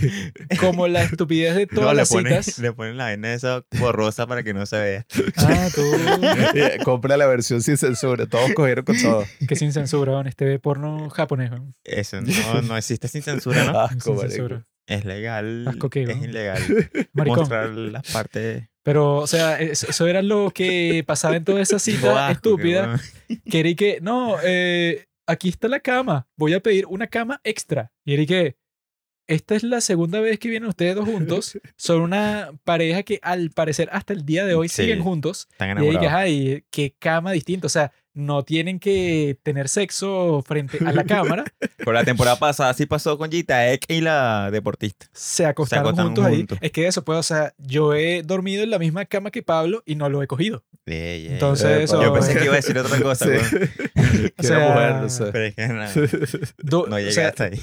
como la estupidez de todas No, le las ponen, citas. le ponen la vaina esa borrosa para que no se vea. Ah, tú, Eh, Compra la versión sin censura. Todos cogieron con todo. que sin censura, ¿no? este porno japonés. ¿no? Eso no, no existe sin censura, ¿no? Asco, Sin censura. Es legal. Asco que, es ilegal [LAUGHS] Maricón. mostrar las partes. Pero, o sea, eso, era lo que pasaba en toda esa [LAUGHS] cita asco, estúpida. que, era y que, no, eh, aquí está la cama, voy a pedir una cama extra. Y era y que, esta es la segunda vez que vienen ustedes dos juntos. Son una pareja que al parecer hasta el día de hoy Sí. siguen juntos. Están Y ahí que, enamorados. ay, qué cama distinta. O sea, no tienen que tener sexo frente a la [LAUGHS] cámara. Por la temporada pasada sí pasó con Gita Ek y la deportista. Se acostaron, acostaron juntos ahí. Es que eso, pues, o sea, yo he dormido en la misma cama que Pablo y no lo he cogido. Ey, ey, Entonces, eso- Yo pensé que iba a decir otra cosa, Sí. [LAUGHS] Que sea, mujer, no sé. Pero es que [LAUGHS] Du- no o llegué sea, hasta ahí.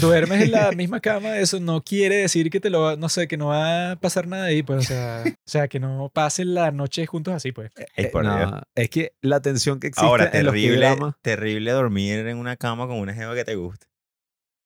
duermes en la misma cama, eso no quiere decir que te lo va, no sé, que no va a pasar nada ahí, pues, o sea, o sea, que no pasen la noche juntos así, pues. Ay, por No, Dios. es que la tensión que existe Ahora, en los terrible, terrible dormir en una cama con una jeva que te gusta.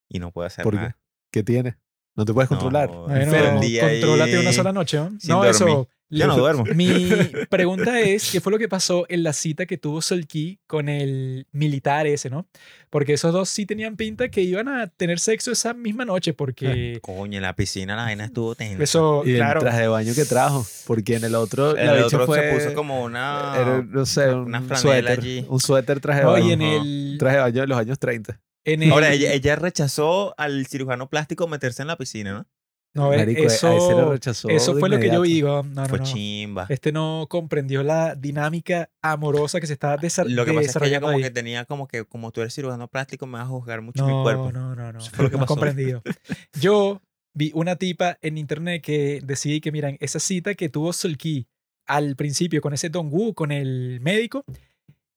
Y no puedo hacer ¿por qué? nada. ¿Qué tiene? No te puedes No, controlar. todo Bueno, día ahí una sola noche, ¿no? sin No, dormir. eso. Yo no duermo. Mi [LAUGHS] pregunta es, ¿qué fue lo que pasó en la cita que tuvo Solki con el militar ese, no? Porque esos dos sí tenían pinta que iban a tener sexo esa misma noche, porque Coño, en la piscina la vaina estuvo tensa. eso, Y claro, el traje de baño que trajo. Porque en el otro, El la otro fue, se puso como una... era, no sé, un una franela suéter. allí. Un suéter traje de no, baño. y en el, Traje de baño de los años 30. en el- Ahora, ella, ella rechazó al cirujano plástico meterse en la piscina, ¿no? No, Marico, a ese lo eso, rechazó eso fue lo que yo vi, no, no, Fue no. chimba. Este no comprendió la dinámica amorosa que se estaba desa- Lo que pasa es que ella desarrollando como ahí. que tenía como que, como tú eres cirujano plástico, me vas a juzgar mucho mi cuerpo. No, no, no. Eso fue lo que pasó. comprendido. [LAUGHS] Yo vi una tipa en internet que decía que, miran, esa cita que tuvo Solki al principio con ese Dongwu, con el médico,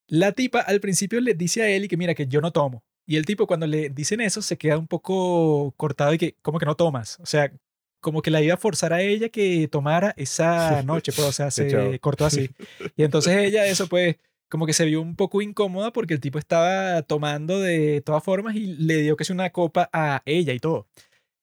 la tipa al principio le dice a él y que, mira, que yo no tomo. Y el tipo cuando le dicen eso se queda un poco cortado y que, ¿cómo que no tomas? O sea, como que la iba a forzar a ella que tomara esa [LAUGHS] noche, pues, o sea, se cortó así. Y entonces ella, eso pues, como que se vio un poco incómoda porque el tipo estaba tomando de todas formas y le dio que es una copa a ella y todo.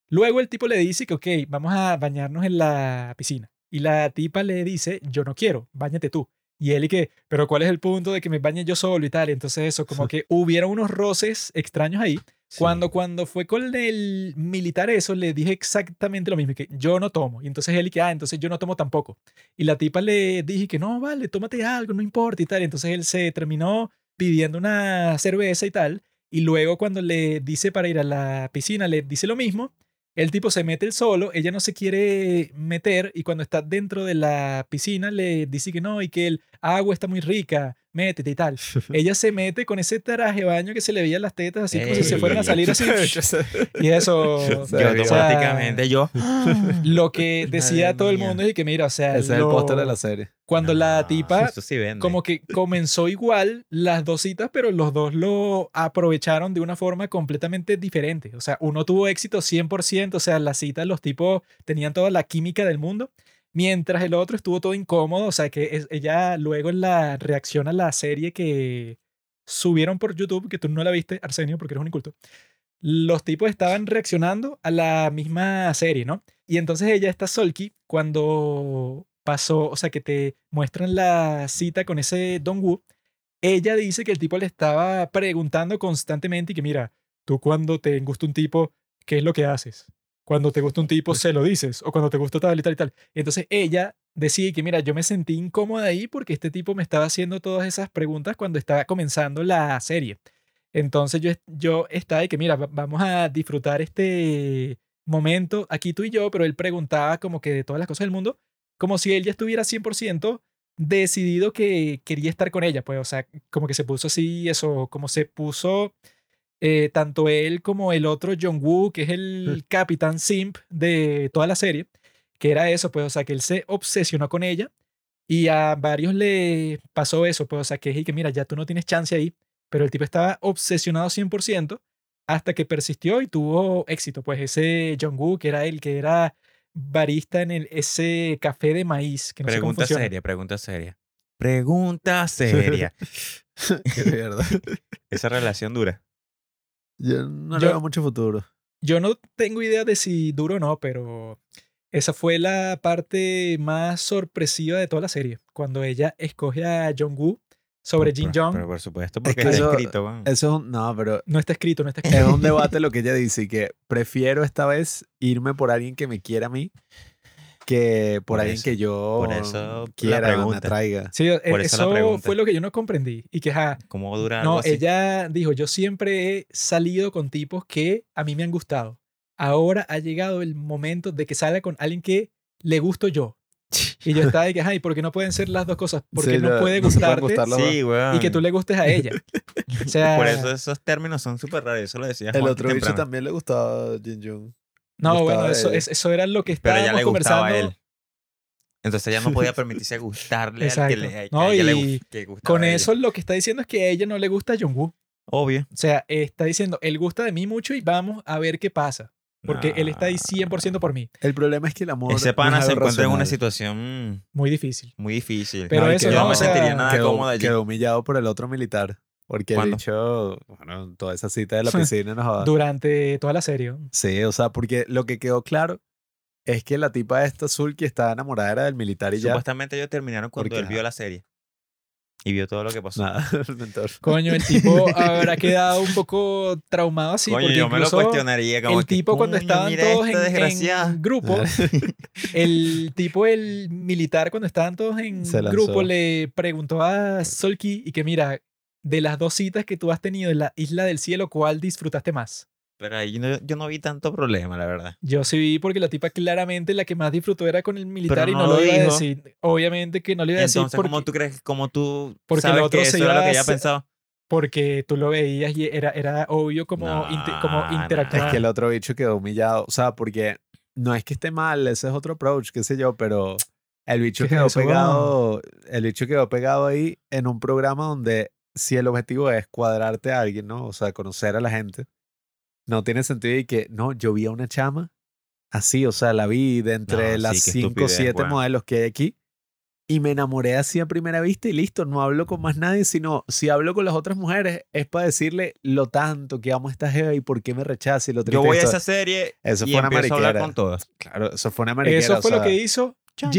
Luego el tipo le dice que, ok, vamos a bañarnos en la piscina. Y la tipa le dice, yo no quiero, bañate tú. Y él y que, pero ¿cuál es el punto de que me bañe yo solo y tal? Y entonces eso, como [LAUGHS] que hubieron unos roces extraños ahí. Cuando, cuando fue con el militar eso, le dije exactamente lo mismo, que yo no tomo. Y entonces él que, ah, entonces yo no tomo tampoco. Y la tipa le dije que no, vale, tómate algo, no importa y tal. Y entonces él se terminó pidiendo una cerveza y tal. Y luego cuando le dice para ir a la piscina, le dice lo mismo. El tipo se mete el solo, ella no se quiere meter y cuando está dentro de la piscina le dice que no y que el agua está muy rica, métete y tal. [LAUGHS] ella se mete con ese traje de baño que se le veían las tetas así como si se fueran a salir así. [LAUGHS] y eso, o sea, automáticamente yo... lo que decía todo el mundo es que mira, o sea, Ese es el póster de la serie. cuando la No, tipa sí como que comenzó igual las dos citas, pero los dos lo aprovecharon de una forma completamente diferente. O sea, uno tuvo éxito 100%, o sea, las citas los tipos tenían toda la química del mundo, mientras el otro estuvo todo incómodo, o sea, que es- ella luego en la reacción a la serie que subieron por YouTube, que tú no la viste, Arsenio, porque eres un inculto, los tipos estaban reaccionando a la misma serie, ¿no? Y entonces ella, esta Solki, cuando pasó, o sea, que te muestran la cita con ese Dongwu, ella dice que el tipo le estaba preguntando constantemente y que mira, tú cuando te gusta un tipo, ¿qué es lo que haces? Cuando te gusta un tipo, se lo dices, o cuando te gusta tal y tal y tal. Y entonces ella decía que mira, yo me sentí incómoda ahí porque este tipo me estaba haciendo todas esas preguntas cuando estaba comenzando la serie. Entonces yo, yo estaba de que mira, va- vamos a disfrutar este momento aquí tú y yo, pero él preguntaba como que de todas las cosas del mundo, como si él ya estuviera 100% decidido que quería estar con ella, pues, o sea, como que se puso así, eso, como se puso eh, tanto él como el otro John Woo, que es el capitán simp de toda la serie, que era eso, pues, o sea, que él se obsesionó con ella y a varios le pasó eso, pues, o sea, que es y que mira, ya tú no tienes chance ahí, pero el tipo estaba obsesionado 100% hasta que persistió y tuvo éxito, pues ese John Woo, que era el que era barista en el, ese café de maíz, que no sé cómo Pregunta seria, pregunta seria. Pregunta seria. [LAUGHS] Qué mierda. [LAUGHS] Esa relación dura. Yo no Yo- le veo mucho futuro. Yo no tengo idea de si duro o no, pero esa fue la parte más sorpresiva de toda la serie. Cuando ella escoge a Jong-woo sobre Jin pero- Jong. Pero por supuesto, porque que está eso- escrito. Eso es un... No, pero No está escrito, no está es escrito. un debate [LAUGHS] lo que ella dice y que prefiero esta vez irme por alguien que me quiera a mí que por, Por alguien eso- que yo por eso quiera, me pregunta. atraiga. Sí, Por eso eso fue lo que yo no comprendí. Y que, ja, ¿Cómo dura algo no, así? ella dijo, yo siempre he salido con tipos que a mí me han gustado. Ahora ha llegado el momento de que salga con alguien que le gusto yo. Y yo estaba de que, ay, ¿por qué no pueden ser las dos cosas? Porque Sí, no [LAUGHS] no- puede no gustarte gustar los Sí, y que tú le gustes a ella. [LAUGHS] O sea, Por eso esos términos son súper raros. Eso lo decía El Juan otro bicho también le gustaba a Jin Jung. No, gustaba bueno, eso, es- eso era lo que Pero estábamos ya le gustaba a conversando. él. Entonces ella no podía [LAUGHS] permitirse gustarle al que Exacto. le, No, a ella le y que gustaba Con a ella. eso lo que está diciendo es que a ella no le gusta Jungwoo. Obvio. O sea, está diciendo, él gusta de mí mucho y vamos a ver qué pasa. Porque él está ahí Nah. 100% por mí. El problema es que el amor. no Ese es pana se encuentra en una situación Muy difícil. muy difícil. Pero No, eso yo no no, me sentiría nada quedó, cómodo allí. quedó humillado por el otro militar. Porque ¿Cuándo? dicho, bueno, toda esa cita de la [LAUGHS] piscina nos joda. Durante toda la serie. Sí, o sea, porque lo que quedó claro es que la tipa esta azul que estaba enamorada era del militar y ya. Supuestamente ellos terminaron cuando Porque, él vio ajá. la serie. Y vio todo lo que pasó. Nada, [LAUGHS] mentor. Coño, el tipo habrá quedado un poco traumado así. Coño, porque yo me lo incluso cuestionaría como el que, tipo cuando "Coño, estaban todos esta en, desgraciada". en grupo, [LAUGHS] el tipo, el militar, cuando estaban todos en grupo, le preguntó a Solki y que mira, de las dos citas que tú has tenido en la Isla del Cielo, ¿cuál disfrutaste más? Pero ahí no- yo no vi tanto problema, la verdad. Yo sí vi porque la tipa claramente la que más disfrutó era con el militar Pero y no no lo iba a decir. Obviamente que no lo iba a decir Entonces, porque, ¿cómo tú crees, cómo tú porque el sabes otro que se eso era lo que ella pensaba? porque tú lo veías y era, era obvio como, No, inte- como no. interactuaban. Es que el otro bicho quedó humillado. O sea, porque no es que esté mal, ese es otro approach, qué sé yo, pero el bicho ¿Qué es quedó pegado. El bicho quedó pegado ahí en un programa donde si el objetivo es cuadrarte a alguien, ¿no? O sea, conocer a la gente, no tiene sentido y que, no, yo vi a una chama así, o sea, la vi de entre No, las sí, qué 5 o estupidez, 7 weón. modelos que hay aquí. Y me enamoré así a primera vista y listo, no hablo con más nadie, sino si hablo con las otras mujeres es para decirle lo tanto que amo a esta jeva y por qué me rechaza y lo Yo triste voy que a esa serie Eso y fue una empiezo a hablar con todas. Claro, eso fue una mariquera. Eso o fue lo que hizo Chan,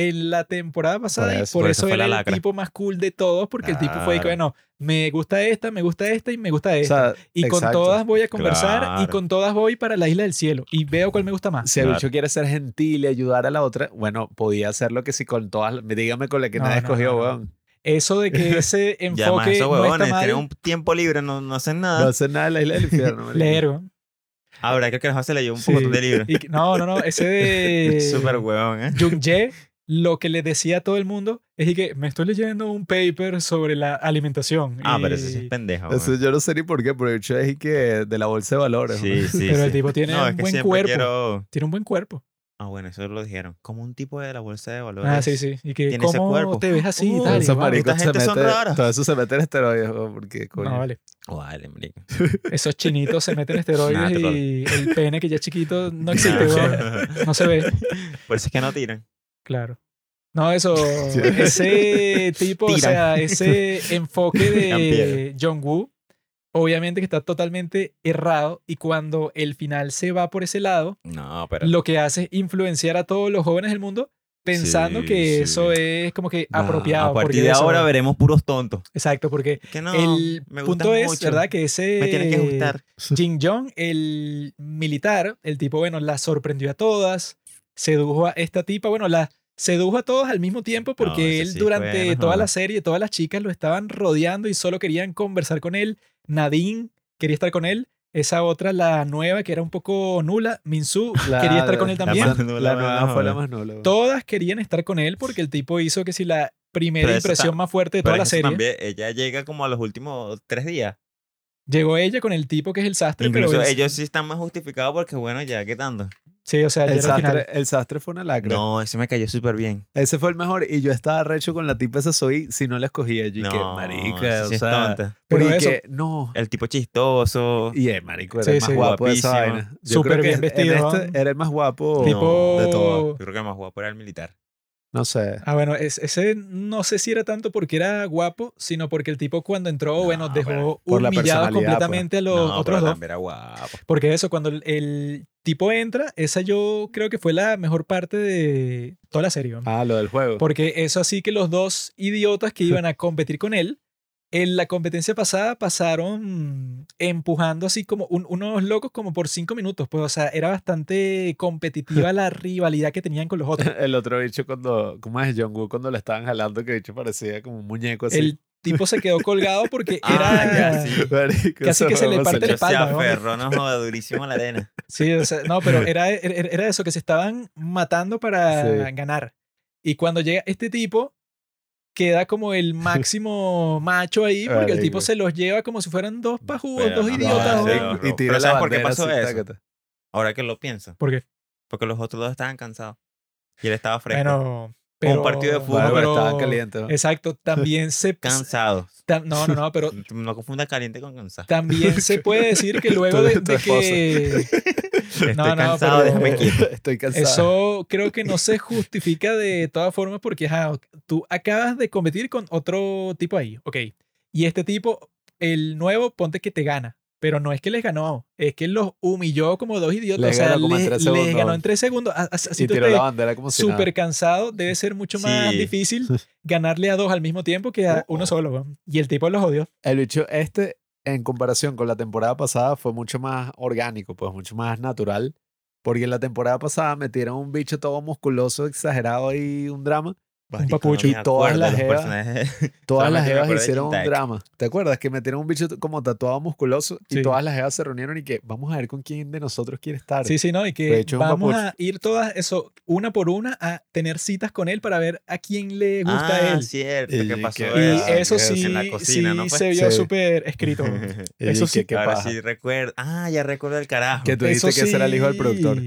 En la temporada pasada y eso, por por eso, eso era la el tipo más cool de todos porque el tipo fue y que, Claro. bueno, me gusta esta, me gusta esta y me gusta o esta. sea, y con exacto. todas voy a conversar y Claro. con todas voy para la isla del cielo y veo cuál me gusta más. Si el Claro. bicho quiere ser gentil y ayudar a la otra, bueno, podía hacerlo que si con todas, dígame con la que No, nadie no, escogió, no, weón. Eso de que [LAUGHS] ese Y además enfoque esos no está huevones mal, tienen un tiempo libre, no, no hacen nada. No hace nada en la isla del [LAUGHS] infierno. leer. weón. Ahora creo que nos se leyó un Sí. poco de libro. Y no, no, no, ese de [LAUGHS] Súper huevón, ¿eh? Jung Jae, lo que le decía a todo el mundo es que me estoy leyendo un paper sobre la alimentación. Ah, y- pero eso sí es pendejo. Eso yo no sé ni por qué, pero el bicho es que de la bolsa de valores. Sí, sí, Pero el sí. tipo tiene No, es un que buen cuerpo. quiero- Tiene un buen cuerpo. Ah, bueno, eso lo dijeron. Como un tipo de la bolsa de valores. Ah, sí, sí. Y que tiene ese cómo cuerpo. te ves así y Uh, tal. y Esos wow. maricos se meten, todo eso se mete en esteroides, porque coño. No, vale. Vale, marico. [LAUGHS] Esos chinitos se meten esteroides Natural. y el pene que ya es chiquito no [LAUGHS] existe, Nah, weón. no se ve. [LAUGHS] Por eso es que no tiran. Claro. No, eso, [LAUGHS] ese tipo, o sea, ese [LAUGHS] enfoque de Ampier. Jong-woo, obviamente que está totalmente errado y cuando el final se va por ese lado, No, pero. lo que hace es influenciar a todos los jóvenes del mundo pensando Sí, que sí. eso es como que apropiado. a partir de eso- ahora veremos puros tontos. Exacto, porque Que no. el me punto es, mucho. ¿verdad? Que ese Me tienen que gustar. Jin Jong, el militar, el tipo, bueno, la sorprendió a todas, sedujo a esta tipa, bueno, la sedujo a todos al mismo tiempo porque él sí durante fue toda la serie, todas las chicas lo estaban rodeando y solo querían conversar con él. Nadine quería estar con él. Esa otra, la nueva, que era un poco nula, Minsu, La- quería estar con él también. más- más nula, La la nueva más fue la más nula. Todas querían estar con él porque el tipo hizo que si la primera Pero impresión más fuerte de Pero toda la serie. también, ella llega como a los últimos tres días. Llegó ella con el tipo que es el sastre, pero Incluso es- ellos sí están más justificados porque, bueno, ya, ¿qué tanto? Sí, o sea, El era sastre, el sastre fue una lacra. No, ese me cayó súper bien. Ese fue el mejor y yo estaba recho con la tipa esa soy si no la escogía. No, que marica, ese o sí es sea, tonta. Pero pero y eso- que no. El tipo chistoso. Y el marico era Sí, el más sí. guapo de esa vaina. Yo Súper creo que bien en vestido, este era el más guapo tipo... de todo. Yo creo que el más guapo era el militar. No sé. Ah, bueno, es- ese no sé si era tanto porque era guapo, sino porque el tipo cuando entró, No, bueno, dejó la humillados pues. completamente a los no, otros dos. era guapo. Porque eso, cuando el, el tipo entra, esa yo creo que fue la mejor parte de toda la serie. ¿no? Ah, lo del juego. Porque eso así que los dos idiotas que iban a competir con él, en la competencia pasada pasaron empujando así como un- unos locos como por cinco minutos. Pues, o sea, era bastante competitiva la [LAUGHS] rivalidad que tenían con los otros. El otro bicho cuando, ¿cómo es Jungwoo cuando le estaban jalando? Que bicho parecía como un muñeco así. El tipo se quedó colgado porque [LAUGHS] Ah, era... Marico, casi que se le parte la espalda, Se ¿no? aferró, no joda, durísimo a la arena. [LAUGHS] Sí, o sea, no, pero era, era, era eso, que se estaban matando para Sí. ganar. Y cuando llega este tipo, queda como el máximo [LAUGHS] macho ahí, porque el tipo se los lleva como si fueran dos pajudos, Pero dos no, idiotas. no, ¿no? sí, y, tira pero la ¿sabes por qué pasó eso? Ahora que lo pienso. ¿Por qué? Porque los otros dos estaban cansados. Y él estaba fresco. Bueno, pero... un partido de fútbol, Bueno, pero pero- estaban calientes. ¿no? Exacto, también se... [LAUGHS] Cansado. ta- No, no, no, [LAUGHS] pero No confunda caliente con cansado. también se [LAUGHS] puede decir que luego de, de que... Estoy no, no, cansado, pero- déjame quieto. Estoy cansado. Eso creo que no se justifica de todas formas porque ajá, tú acabas de competir con otro tipo ahí, ok. Y este tipo, el nuevo, ponte que te gana. Pero no es que les ganó, es que los humilló como dos idiotas. Les o sea, ganó les, tres les segundos. ganó en tres segundos. Así y tiró la bandera como si súper cansado, debe ser mucho más Sí. difícil [LAUGHS] ganarle a dos al mismo tiempo que a uno solo. Y el tipo los odió. El bicho este, en comparación con la temporada pasada, fue mucho más orgánico, pues mucho más natural. Porque en la temporada pasada metieron un bicho todo musculoso, exagerado y un drama. Marico, papucho no y todas las personajes. [LAUGHS] Todas las jevas hicieron un drama. ¿Te acuerdas? Que metieron un bicho como tatuado musculoso y Sí. todas las jevas se reunieron y que vamos a ver con quién de nosotros quiere estar. Sí, sí, ¿no? Y De que hecho, es un vamos a ir todas, eso, una por una, a tener citas con él para ver a quién le gusta a ah, él. cierto, Y que que- pasó Y Ah, eso que sí, en la cocina, sí ¿no fue? se vio Sí. súper [LAUGHS] escrito. Eso que sí, qué Ahora paja. sí recuerdo. Ah, ya recuerdo el carajo. Que tú dijiste que ese era el hijo del productor.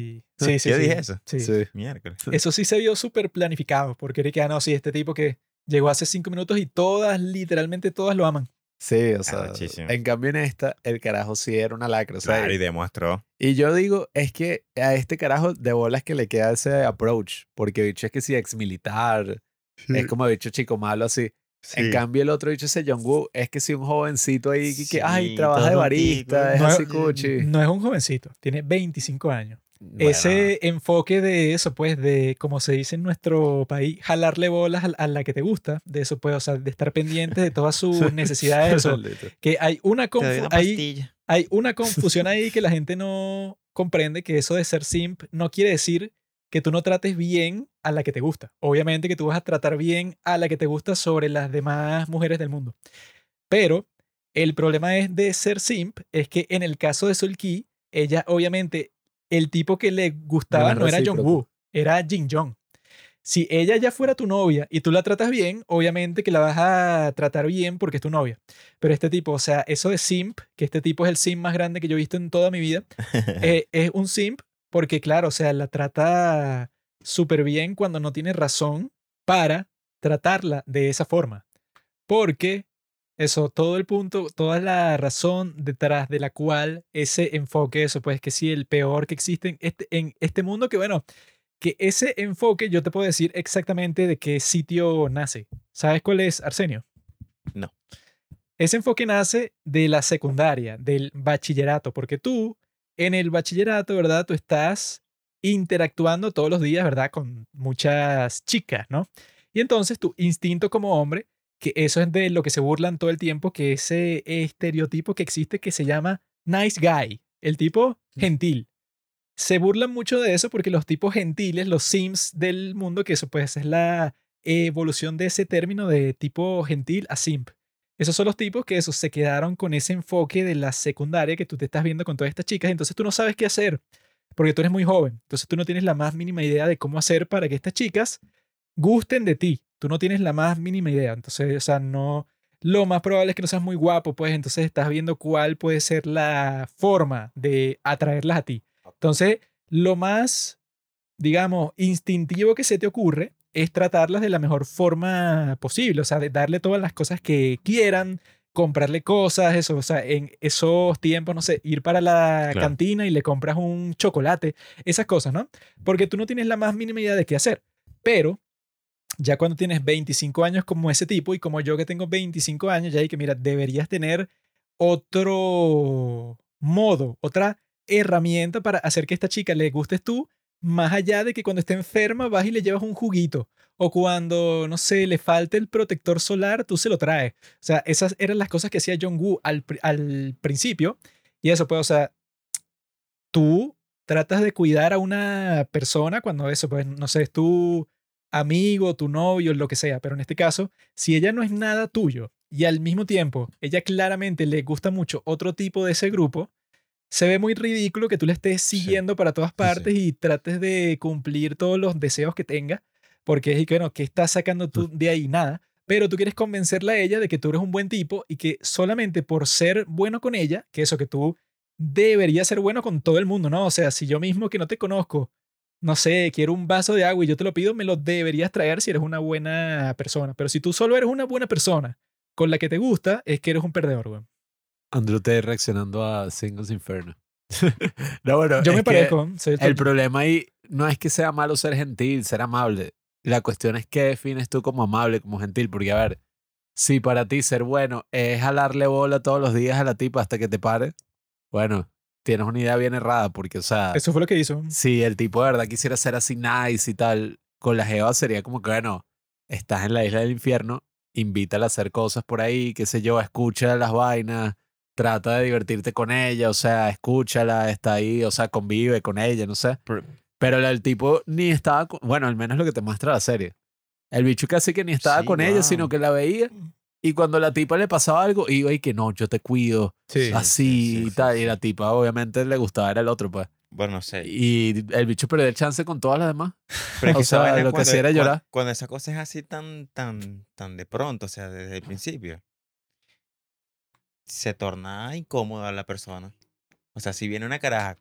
Sí, sí, Yo sí. dije eso. Sí. Sí. Miércoles. Eso sí se vio súper planificado, porque era que, ah, no, sí, este tipo que llegó hace cinco minutos y todas, literalmente todas lo aman. Sí, o sea, Arrechísimo. en cambio en esta, el carajo sí era una lacra. o sea, Claro, y demostró. Y yo digo, es que a este carajo de bolas que le queda ese approach, porque bicho es que si ex militar, es como bicho chico malo así. En cambio el otro bicho ese Jong-Woo es que si un jovencito ahí que, que, ay, Sí, trabaja de barista, tico. es No así es- cuchi. No es un jovencito, tiene 25 años. Bueno, Ese enfoque de eso, pues, de, como se dice en nuestro país, jalarle bolas a, la que te gusta, de eso, pues, o sea, de estar pendiente de todas [LAUGHS] sus necesidades, eso. [LAUGHS] Que hay una, una hay, hay una [LAUGHS] confusión ahí que la gente no comprende, que eso de ser simp no quiere decir que tú no trates bien a la que te gusta. Obviamente que tú vas a tratar bien a la que te gusta sobre las demás mujeres del mundo. Pero el problema es de ser simp es que en el caso de Sulki, ella obviamente, el tipo que le gustaba no era recíproco. Jong-Woo, era Jin Jong. Si ella ya fuera tu novia y tú la tratas bien, obviamente que la vas a tratar bien porque es tu novia. Pero este tipo, o sea, eso de simp, que este tipo es el simp más grande que yo he visto en toda mi vida, [LAUGHS] eh, es un simp porque, claro, o sea, la trata súper bien cuando no tiene razón para tratarla de esa forma. Porque eso, todo el punto, toda la razón detrás de la cual ese enfoque, eso pues que sí, el peor que existe en este, en este mundo, que bueno, que ese enfoque yo te puedo decir exactamente de qué sitio nace. ¿Sabes cuál es, Arsenio? No. Ese enfoque nace de la secundaria, del bachillerato, porque tú en el bachillerato, ¿verdad? Tú estás interactuando todos los días, ¿verdad? Con muchas chicas, ¿no? Y entonces tu instinto como hombre, que eso es de lo que se burlan todo el tiempo, que ese estereotipo que existe que se llama nice guy, el tipo gentil. Se burlan mucho de eso porque los tipos gentiles, los sims del mundo, que eso pues es la evolución de ese término de tipo gentil a simp. Esos son los tipos que eso, se quedaron con ese enfoque de la secundaria que tú te estás viendo con todas estas chicas, entonces tú no sabes qué hacer, porque tú eres muy joven, entonces tú no tienes la más mínima idea de cómo hacer para que estas chicas gusten de ti, tú no tienes la más mínima idea, entonces, o sea, no, lo más probable es que no seas muy guapo, pues entonces estás viendo cuál puede ser la forma de atraerlas a ti. Entonces, lo más, digamos, instintivo que se te ocurre es tratarlas de la mejor forma posible, o sea, de darle todas las cosas que quieran, comprarle cosas, eso, o sea, en esos tiempos, no sé, ir para la Claro. cantina y le compras un chocolate, esas cosas, ¿no? Porque tú no tienes la más mínima idea de qué hacer, pero ya cuando tienes 25 años como ese tipo y como yo que tengo 25 años, ya hay que, mira, deberías tener otro modo, otra herramienta para hacer que esta chica le gustes tú, más allá de que cuando esté enferma vas y le llevas un juguito. O cuando, no sé, le falte el protector solar, tú se lo traes. O sea, esas eran las cosas que hacía John Woo al, al principio. Y eso, pues, o sea, tú tratas de cuidar a una persona cuando eso, pues, no sé, es tu amigo, tu novio, lo que sea. Pero en este caso, si ella no es nada tuyo y al mismo tiempo ella claramente le gusta mucho otro tipo de ese grupo, se ve muy ridículo que tú le estés Sí. siguiendo para todas sí. partes y trates de cumplir todos los deseos que tenga, porque es que, bueno, ¿qué estás sacando tú de ahí? Nada. Pero tú quieres convencerla a ella de que tú eres un buen tipo y que solamente por ser bueno con ella, que eso que tú deberías ser bueno con todo el mundo, ¿no? O sea, si yo mismo que no te conozco no sé, quiero un vaso de agua y yo te lo pido, me lo deberías traer si eres una buena persona. Pero si tú solo eres una buena persona con la que te gusta, es que eres un perdedor, weón. Andrew Tate reaccionando a Singles Inferno. [LAUGHS] no, bueno, Yo me parezco. soy El problema ahí no es que sea malo ser gentil, ser amable. La cuestión es qué defines tú como amable, como gentil. Porque, a ver, si para ti ser bueno es jalarle bola todos los días a la tipa hasta que te pare, bueno, tienes una idea bien errada. Porque, o sea, Eso fue lo que hizo. si el tipo de verdad quisiera ser así nice y tal, con la jeva sería como que, bueno, estás en la isla del infierno, invítala a hacer cosas por ahí, qué sé yo, escucha las vainas, trata de divertirte con ella, o sea, escúchala, está ahí, o sea, convive con ella, no sé. Pero- el tipo ni estaba, con- bueno, al menos lo que te muestra la serie. El bicho casi que ni estaba Sí, con ella, sino que la veía. Y cuando la tipa le pasaba algo, iba y que no, yo te cuido, Sí. así sí, y tal. Y la tipa obviamente le gustaba era el otro, pues. Bueno, no sé. Y el bicho perdió el chance con todas las demás. Pero es [LAUGHS] o que sea, lo que cuando- hacía era llorar. Cuando esa cosa es así tan, tan, tan de pronto, o sea, desde el principio, se torna incómoda la persona. O sea, si viene una caraja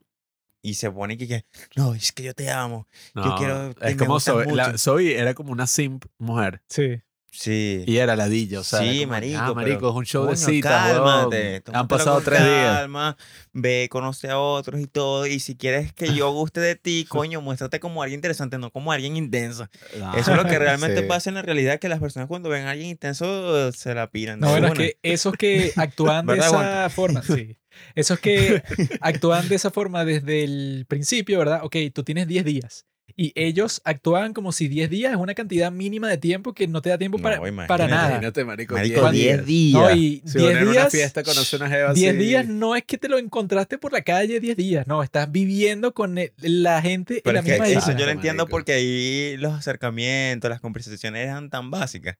y se pone que, que, no, es que yo te amo. Yo quiero- Es como la-. Zoe era como una simp mujer. Sí. Sí. Y era ladilla, o sea. era Sí, como, marico, Ah, pero, marico, es un show de citas. cálmate. Han pasado tres días. calma, Ve, conoce a otros y todo. Y si quieres que yo guste de ti, [LAUGHS] coño, muéstrate como alguien interesante, no como alguien intenso. Eso es lo que realmente Sí. pasa en la realidad, que las personas cuando ven a alguien intenso se la piran. No, bueno, es que esos que [LAUGHS] actúan de ¿Verdad, esa Juan? forma, sí. [LAUGHS] Esos que actúan de esa forma desde el principio, ¿verdad? Ok, tú tienes 10 días. Y ellos actúan como si 10 días es una cantidad mínima de tiempo que no te da tiempo No, para, imagínate, para nada. Imagínate, marico. Marico, 10 días. No, y Si 10 uno en una días, fiesta conoce una jeva 10 así, días no es que te lo encontraste por la calle 10 días, no, estás viviendo con el- la gente en Pero la es que misma eso yo lo entiendo marico. porque ahí los acercamientos, las conversaciones eran tan básicas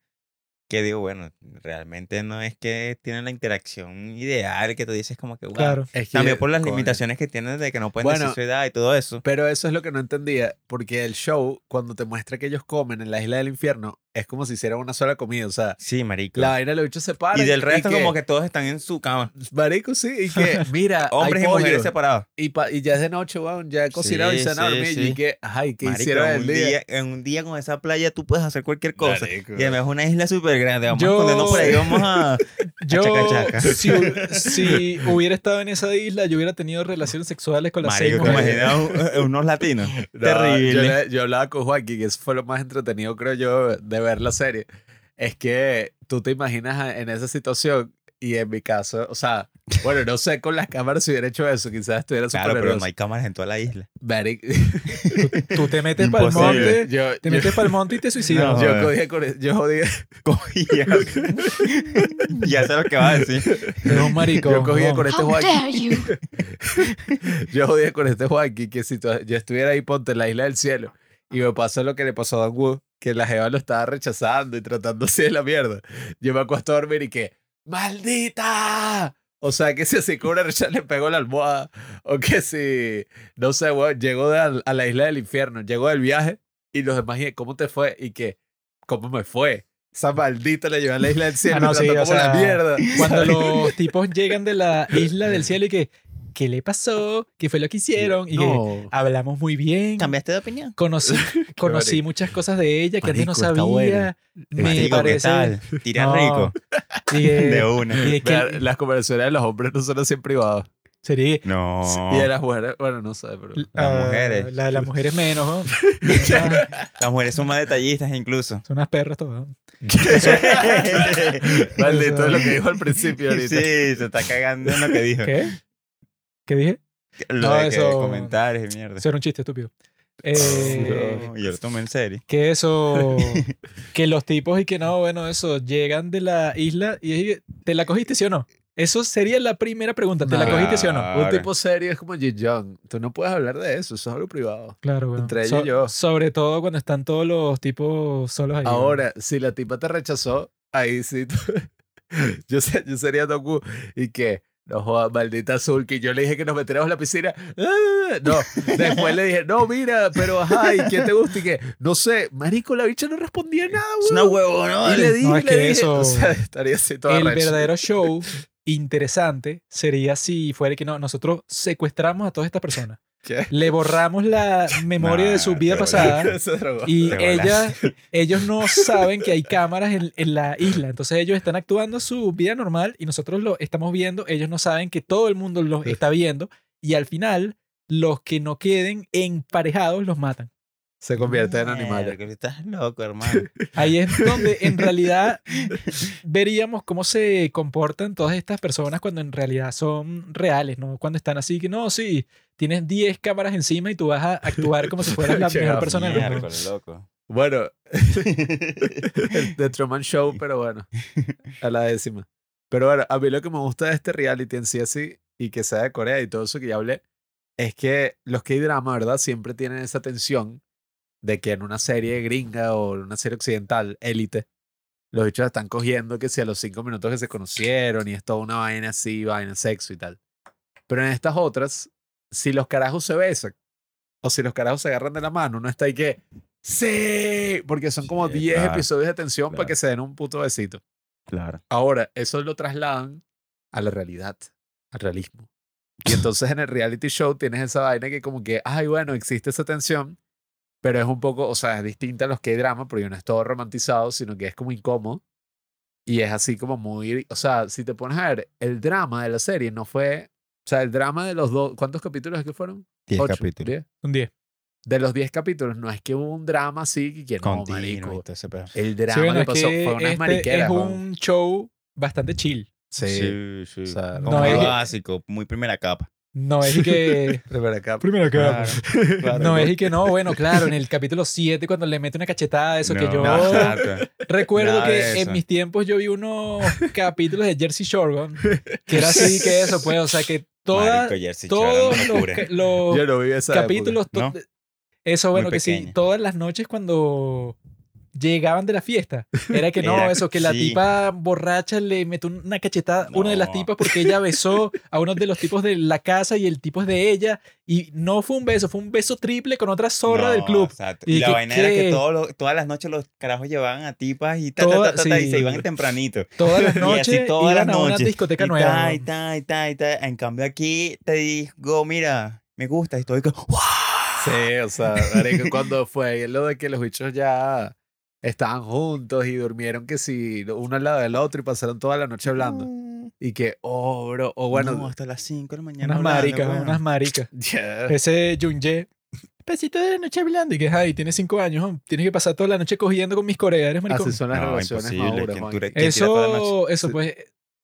que digo, bueno, realmente no es que tienen la interacción ideal que tú dices como que, wow. Claro. Es que, También por las coño. limitaciones que tienen de que no pueden Bueno, decir su edad y todo eso. Pero eso es lo que no entendía, porque el show, cuando te muestra que ellos comen en la isla del infierno, es como si hicieran una sola comida. O sea, Sí, marico. la vaina los bichos se paran. y del resto como que todos están en su cama. Marico, sí, y que, [LAUGHS] mira, Hombres hay y mujeres separados. y, pa- y ya es de noche, weón, ya he cocinado y Sí, se van a sí, dormir. sí. Y que, ay, ¿qué Marico, hicieron en el un día? día, en un día con esa playa tú puedes hacer cualquier cosa. Marico. Y además es una isla súper grande. Vamos Yo- a ponernos por ahí, vamos a... [LAUGHS] Yo, chaca, chaca. si, si hubiera estado en esa isla, yo hubiera tenido relaciones sexuales con las seis Marico, ¿te mujeres. imaginas un- unos latinos? [LAUGHS] No, Terrible. Yo, yo hablaba con Joaquín, que eso fue lo más entretenido, creo yo, de ver la serie. Es que tú te imaginas en esa situación y en mi caso, o sea, bueno, no sé con las cámaras si hubiera hecho eso, quizás estuviera Claro, pero no hay cámaras en toda la isla. Marico, [LAUGHS] Tú te metes para el monte, yo, te yo, metes para el monte y te suicidas. No, yo jodía con yo jodía, Cogía. [LAUGHS] ya sé lo que va a decir. Un marico. yo cogía no. con este How Joaquín, dare you? [LAUGHS] yo jodía con este Joaquín que si tú- yo estuviera ahí, ponte en la isla del cielo, y me pasó lo que le pasó a Don Wu, que la jeva lo estaba rechazando y tratando así de la mierda. Yo me acuesto a dormir y que, ¡maldita! O sea, que si así con una rechaza le pegó la almohada, o que si, no sé, weón, llegó de a, la isla del infierno, llegó del viaje, y los demás, ¿cómo te fue? Y que, ¿cómo me fue? Esa maldita le llevó a la isla del cielo, Ah, no, sí, la mierda. Cuando [LAUGHS] los tipos llegan de la isla del cielo y que, ¿qué le pasó? ¿Qué fue lo que hicieron? Y que No. hablamos muy bien. ¿Cambiaste de opinión? Conocí, [LAUGHS] conocí muchas cosas de ella que antes no sabía. Me Marico, ¿qué parece. tal? Tira No. rico. [LAUGHS] De una. que- las conversaciones de los hombres no son así en privado. sería. No. Y de las mujeres, bueno, no sé, pero... Las ah, mujeres. La de las mujeres menos, ¿no? [LAUGHS] Las mujeres son más detallistas incluso. Son unas perras todas. Maldito es lo que dijo al principio ahorita. Sí, se está cagando en lo que dijo. ¿Qué? ¿Qué dije? Lo No, de eso- comentarios y mierda. Eso era un chiste estúpido. [LAUGHS] Eh, No, yo lo tomé en serio. que eso, [LAUGHS] que los tipos y que no, bueno, eso, llegan de la isla y ¿te la cogiste sí o no? Eso sería la primera pregunta, ¿te la No. cogiste sí o no? Un tipo serio es como Ji Young. Tú no puedes hablar de eso, eso es algo privado. Claro, weón. Entre ella y So- yo. Sobre todo cuando están todos los tipos solos ahí. Ahora, si la tipa te rechazó, ahí sí. tú- [LAUGHS] yo, sé- yo sería Doku y que, no jodas, maldita azul, que yo le dije que nos metiéramos en la piscina. Ah, No, después le dije, no, mira, pero ajá, ¿y quién te gusta? Y que, no sé, marico, la bicha no respondía nada, Es una güey. huevo, ¿no? Y le dije, No, es le que dije, eso- o sea, estaría así todo El verdadero show interesante sería si fuera que no, nosotros secuestramos a todas estas personas. ¿Qué? le borramos la memoria de su vida pasada [LAUGHS] y ella, [LAUGHS] ellos no saben que hay cámaras en, en la isla. Entonces ellos están actuando su vida normal y nosotros lo estamos viendo. Ellos no saben que todo el mundo los está viendo y al final los que no queden emparejados los matan. Se convierte en animales. Mierda, Estás loco, hermano. [LAUGHS] Ahí es donde en realidad veríamos cómo se comportan todas estas personas cuando en realidad son reales, ¿no? Cuando están así que no, sí, tienes 10 cámaras encima y tú vas a actuar como si fueras la [LAUGHS] mejor persona del mundo. Loco. Bueno, [LAUGHS] el The Truman Show, pero bueno, a la décima. Pero bueno, a mí lo que me gusta de este reality en sí así, y que sea de Corea y todo eso que ya hablé, es que los K-drama, ¿verdad? Siempre tienen esa tensión de que en una serie gringa o en una serie occidental, élite, los bichos están cogiendo que si a los cinco minutos que se conocieron y es toda una vaina así, vaina sexo y tal. Pero en estas otras, si los carajos se besan o si los carajos se agarran de la mano, uno está ahí que Sí, porque son como Sí, 10 claro, episodios de tensión para claro. que se den un puto besito. Claro. Ahora, eso lo trasladan a la realidad, al realismo. Y entonces en el reality show tienes esa vaina que como que, ay, bueno, existe esa tensión, pero es un poco, o sea, es distinta a los que hay drama, porque no es todo romantizado, sino que es como incómodo. Y es así como muy, o sea, si te pones a ver, el drama de la serie no fue, o sea, el drama de los dos, ¿cuántos capítulos es que fueron? 10 Ocho, capítulos. diez. Un 10. De los 10 capítulos, no es que hubo un drama así que no, Continuo marico. El drama Sí, bueno, que pasó fue unas este mariqueras. es weón. un show bastante chill. Sí. Sí, sí. O sea, no muy es básico, muy primera capa. No es y que... [LAUGHS] Primera capa. Claro, [LAUGHS] claro. No es y que no, bueno, claro, en el capítulo 7 cuando le mete una cachetada, eso que yo recuerdo que en mis tiempos yo vi unos capítulos de Jersey Shore, que era así que eso, pues, o sea, que toda, Marico, Shore todos los, locura. ca- los Yo no vi esa época. capítulos, eso, bueno, Muy que sí, todas las noches cuando llegaban de la fiesta, era que no, Era- eso, que la sí. tipa borracha le metió una cachetada a una de las No. tipas porque ella besó a uno de los tipos de la casa y el tipo es de ella, y no fue un beso, fue un beso triple con otra zorra No, del club. exacto. Y Y, la que- vaina era que todo lo- todas las noches los carajos llevaban a tipas y, ta, Toda- ta, ta, ta, y sí. se iban tempranito. Todas [LAUGHS] las Y noches así todas iban las a una noches. discoteca y nueva. ta, y ¿no? ta, y ta, y ta. En cambio aquí te digo, mira, me gusta, y estoy como, ¡guau! Sí, o sea, cuando fue lo de que los bichos ya estaban juntos y durmieron que si uno al lado del otro y pasaron toda la noche hablando. Y que, oh, bro, o bueno, No, hasta las 5 de la mañana. Unas hablando, maricas, weón. unas maricas. [LAUGHS] ya. Ese Junye. Pesito de la noche hablando y que ay, tiene cinco años, ¿no? tienes que pasar toda la noche cogiendo con mis coreas, eres maricón. así son las No, relaciones maduras, ¿quién Juan. dure- quién tira toda la Eso, eso pues.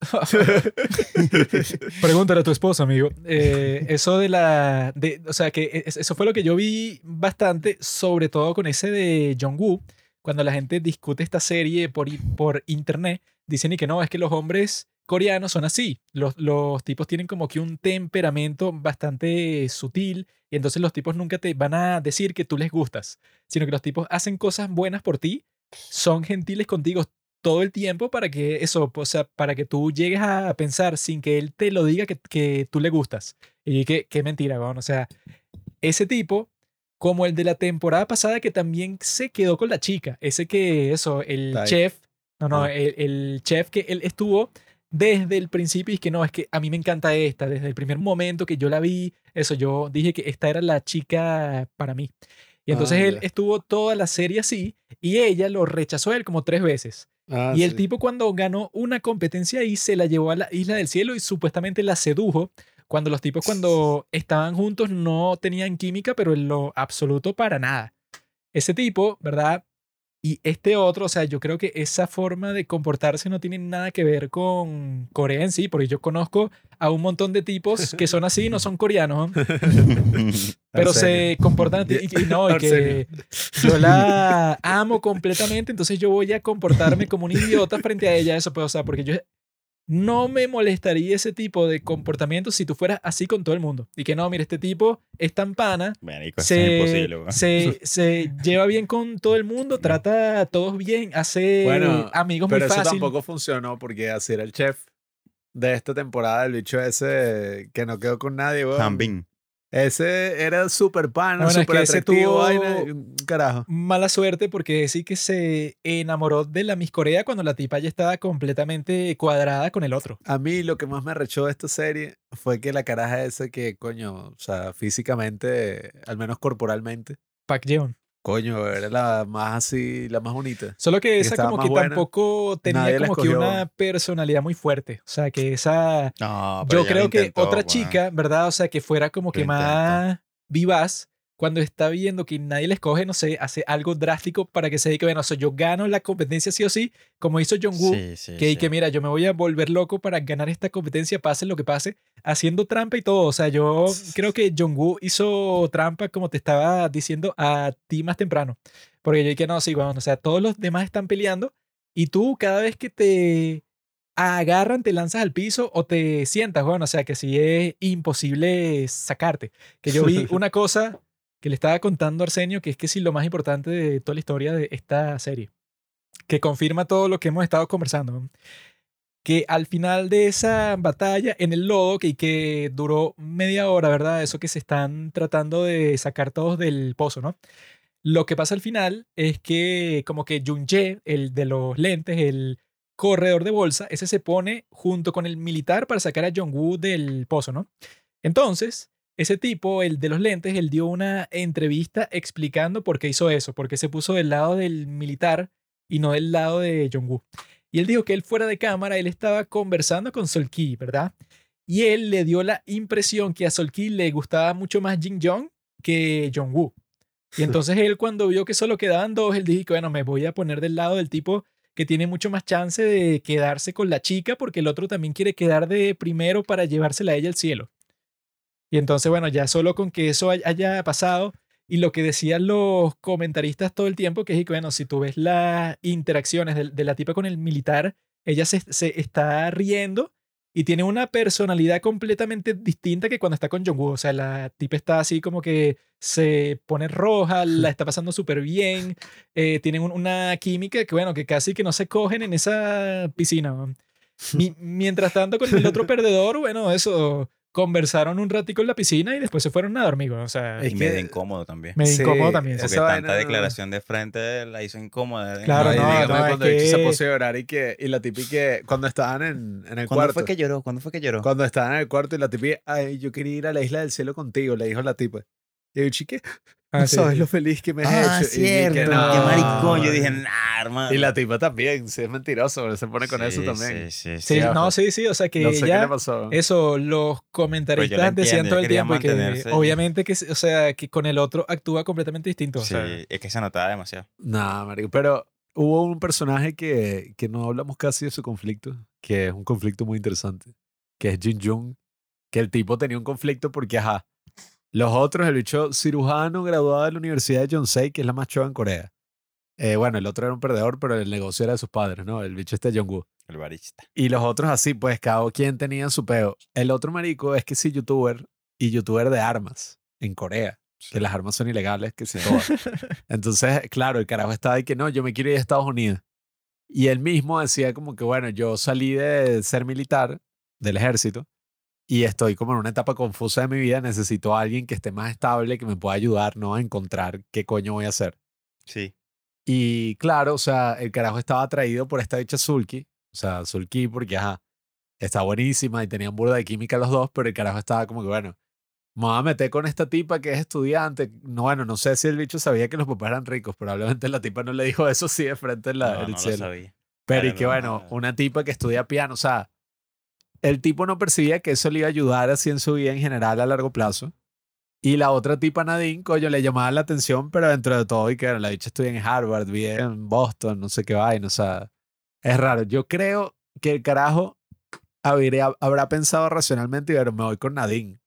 [LAUGHS] [LAUGHS] Pregúntale a tu esposa, amigo. Eh, eso de la. De, o sea, que es- eso fue lo que yo vi bastante, sobre todo con ese de Jong-Woo, cuando la gente discute esta serie por, por internet, dicen y que no, es que los hombres coreanos son así. Los, los tipos tienen como que un temperamento bastante sutil y entonces los tipos nunca te van a decir que tú les gustas, sino que los tipos hacen cosas buenas por ti, son gentiles contigo todo el tiempo para que eso, o sea, para que tú llegues a pensar sin que él te lo diga que, que tú le gustas. Y que, qué mentira, weón. O sea, ese tipo, como el de la temporada pasada que también se quedó con la chica, ese que, eso, el chef, no, no, Ah. el, el chef que él estuvo desde el principio y es que no, es que a mí me encanta esta, desde el primer momento que yo la vi, eso, yo dije que esta era la chica para mí. Y entonces Ah, él estuvo toda la serie así y ella lo rechazó a él como tres veces. Ah, y el sí. tipo cuando ganó una competencia ahí se la llevó a la isla del cielo y supuestamente la sedujo. Cuando los tipos cuando estaban juntos no tenían química, pero en lo absoluto para nada. Ese tipo, ¿verdad? Y este otro, o sea, yo creo que esa forma de comportarse no tiene nada que ver con Corea en sí, porque yo conozco a un montón de tipos que son así, no son coreanos, [LAUGHS] ¿no? pero se comportan y, y no, y que yo la [LAUGHS] amo completamente, entonces yo voy a comportarme como un idiota frente a ella, eso pues, o sea, porque yo no me molestaría ese tipo de comportamiento si tú fueras así con todo el mundo. Y que no, mira, este tipo es tan pana, Marico, eso es se, imposible, se, [LAUGHS] se lleva bien con todo el mundo, trata a todos bien, hace Bueno, amigos Pero muy eso fácil. tampoco funcionó porque así era el chef de esta temporada, el bicho ese que no quedó con nadie, weón. Ese era súper pana, Bueno, es súper que ese atractivo, vaina, carajo. Mala suerte porque sí que se enamoró de la Miss Corea cuando la tipa ya estaba completamente cuadrada con el otro. A mí lo que más me arrechó de esta serie fue que la caraja esa que, coño, o sea, físicamente, al menos corporalmente, Park Jeon. Coño, era la más así, la más bonita. Solo que esa como que buena, tampoco tenía nadie como que una personalidad muy fuerte. O sea, que esa... No, Yo creo que otra chica, ¿verdad? O sea, que fuera como que más vivaz, cuando está viendo que nadie le escoge, no sé, hace algo drástico para que se diga, bueno, o sea, yo gano la competencia sí o sí, como hizo Jong-woo, Sí, sí, que, sí. que mira, yo me voy a volver loco para ganar esta competencia, pase lo que pase, haciendo trampa y todo. O sea, yo creo que Jong-woo hizo trampa, como te estaba diciendo a ti más temprano. Porque yo dije, no, sí, bueno, o sea, todos los demás están peleando y tú cada vez que te agarran, te lanzas al piso o te sientas, bueno, o sea, que sí es imposible sacarte. Que yo vi [LAUGHS] una cosa que le estaba contando Arsenio, que es que sí lo más importante de toda la historia de esta serie, que confirma todo lo que hemos estado conversando. Que al final de esa batalla en el lodo, que, que duró media hora, ¿verdad? Eso que se están tratando de sacar todos del pozo, ¿no? Lo que pasa al final es que como que Jun Jae, el de los lentes, el corredor de bolsa, ese se pone junto con el militar para sacar a Jong-woo del pozo, ¿no? Entonces, ese tipo, el de los lentes, él dio una entrevista explicando por qué hizo eso, por qué se puso del lado del militar y no del lado de Jong-woo. Y él dijo que él fuera de cámara, él estaba conversando con Sol-ki, ¿verdad? Y él le dio la impresión que a Sol-ki le gustaba mucho más Jin Jong que Jong-woo. Y [LAUGHS] entonces él cuando vio que solo quedaban dos, él dijo que bueno, me voy a poner del lado del tipo que tiene mucho más chance de quedarse con la chica porque el otro también quiere quedar de primero para llevársela a ella al cielo. Y entonces, bueno, ya solo con que eso hay- haya pasado y lo que decían los comentaristas todo el tiempo, que es que, bueno, si tú ves las interacciones de, de la tipa con el militar, ella se, se está riendo y tiene una personalidad completamente distinta que cuando está con Jong-woo. O sea, la tipa está así como que se pone roja, la [LAUGHS] está pasando súper bien, eh, tienen un- una química que, bueno, que casi que no se cogen en esa piscina. Mi- mientras tanto, con el otro [LAUGHS] perdedor, bueno, eso, conversaron un ratico en la piscina y después se fueron a dormir. ¿no? O sea, Es Y que- medio incómodo también. medio Sí, incómodo también. Porque vaina tanta no- declaración de frente la hizo incómoda. ¿eh? Claro, y no, dígame no, es cuando el bicho se que- puso a llorar y que y la tipi que cuando estaban en, en el ¿Cuándo cuarto fue que lloró? ¿Cuándo fue que lloró? cuando estaban en el cuarto y la tipi ay yo quería ir a la isla del cielo contigo le dijo la tipa y yo chique Ah, no [LAUGHS] sí, sabes sí. lo feliz que me has Ah, hecho Y dije, cierto. Qué "No". maricón. Yo dije, nah, hermano. y la tipa también sí es mentiroso se pone con eso Sí, también Sí, sí, Sí, sí. ya, no, pues. sí, sí, o sea que no sé qué ya le pasó eso los comentaristas entiendo, decían yo todo el tiempo que obviamente que, o sea, que con el otro actúa completamente distinto. o Sí, sea, es que se notaba demasiado. Nah, marico, pero hubo un personaje que, que no hablamos casi de su conflicto, que es un conflicto muy interesante, que es Jin Jung, que el tipo tenía un conflicto porque, ajá, los otros, el bicho cirujano graduado de la Universidad de Yonsei, que es la más chova en Corea. Eh, bueno, el otro era un perdedor, pero el negocio era de sus padres, ¿no? El bicho este Jongwoo. El barista. Y los otros así, pues cada quien tenía su peo. El otro marico es que sí, youtuber y youtuber de armas en Corea que las armas son ilegales, que se todas. [LAUGHS] Entonces, claro, el carajo estaba ahí que no, yo me quiero ir a Estados Unidos. Y él mismo decía como que, bueno, yo salí de ser militar, del ejército, y estoy como en una etapa confusa de mi vida, necesito a alguien que esté más estable, que me pueda ayudar, ¿no? A encontrar qué coño voy a hacer. Sí. Y claro, o sea, el carajo estaba atraído por esta dicha Sulky, o sea, Sulky porque, ajá, está buenísima y tenían burda de química los dos, pero el carajo estaba como que, bueno, me voy a meter con esta tipa que es estudiante. No, bueno, no sé si el bicho sabía que los papás eran ricos, probablemente la tipa no le dijo eso sí de frente en, la, no, el no lo sabía. Pero y que no, bueno, no. una tipa que estudia piano, o sea, el tipo no percibía que eso le iba a ayudar así en su vida en general a largo plazo. Y la otra tipa, Nadine, coño, le llamaba la atención, pero dentro de todo, y que la dicha estudia en Harvard, vive en Boston, no sé qué vaina, o sea, es raro. Yo creo que el carajo habría, habrá pensado racionalmente y ver, me voy con Nadine.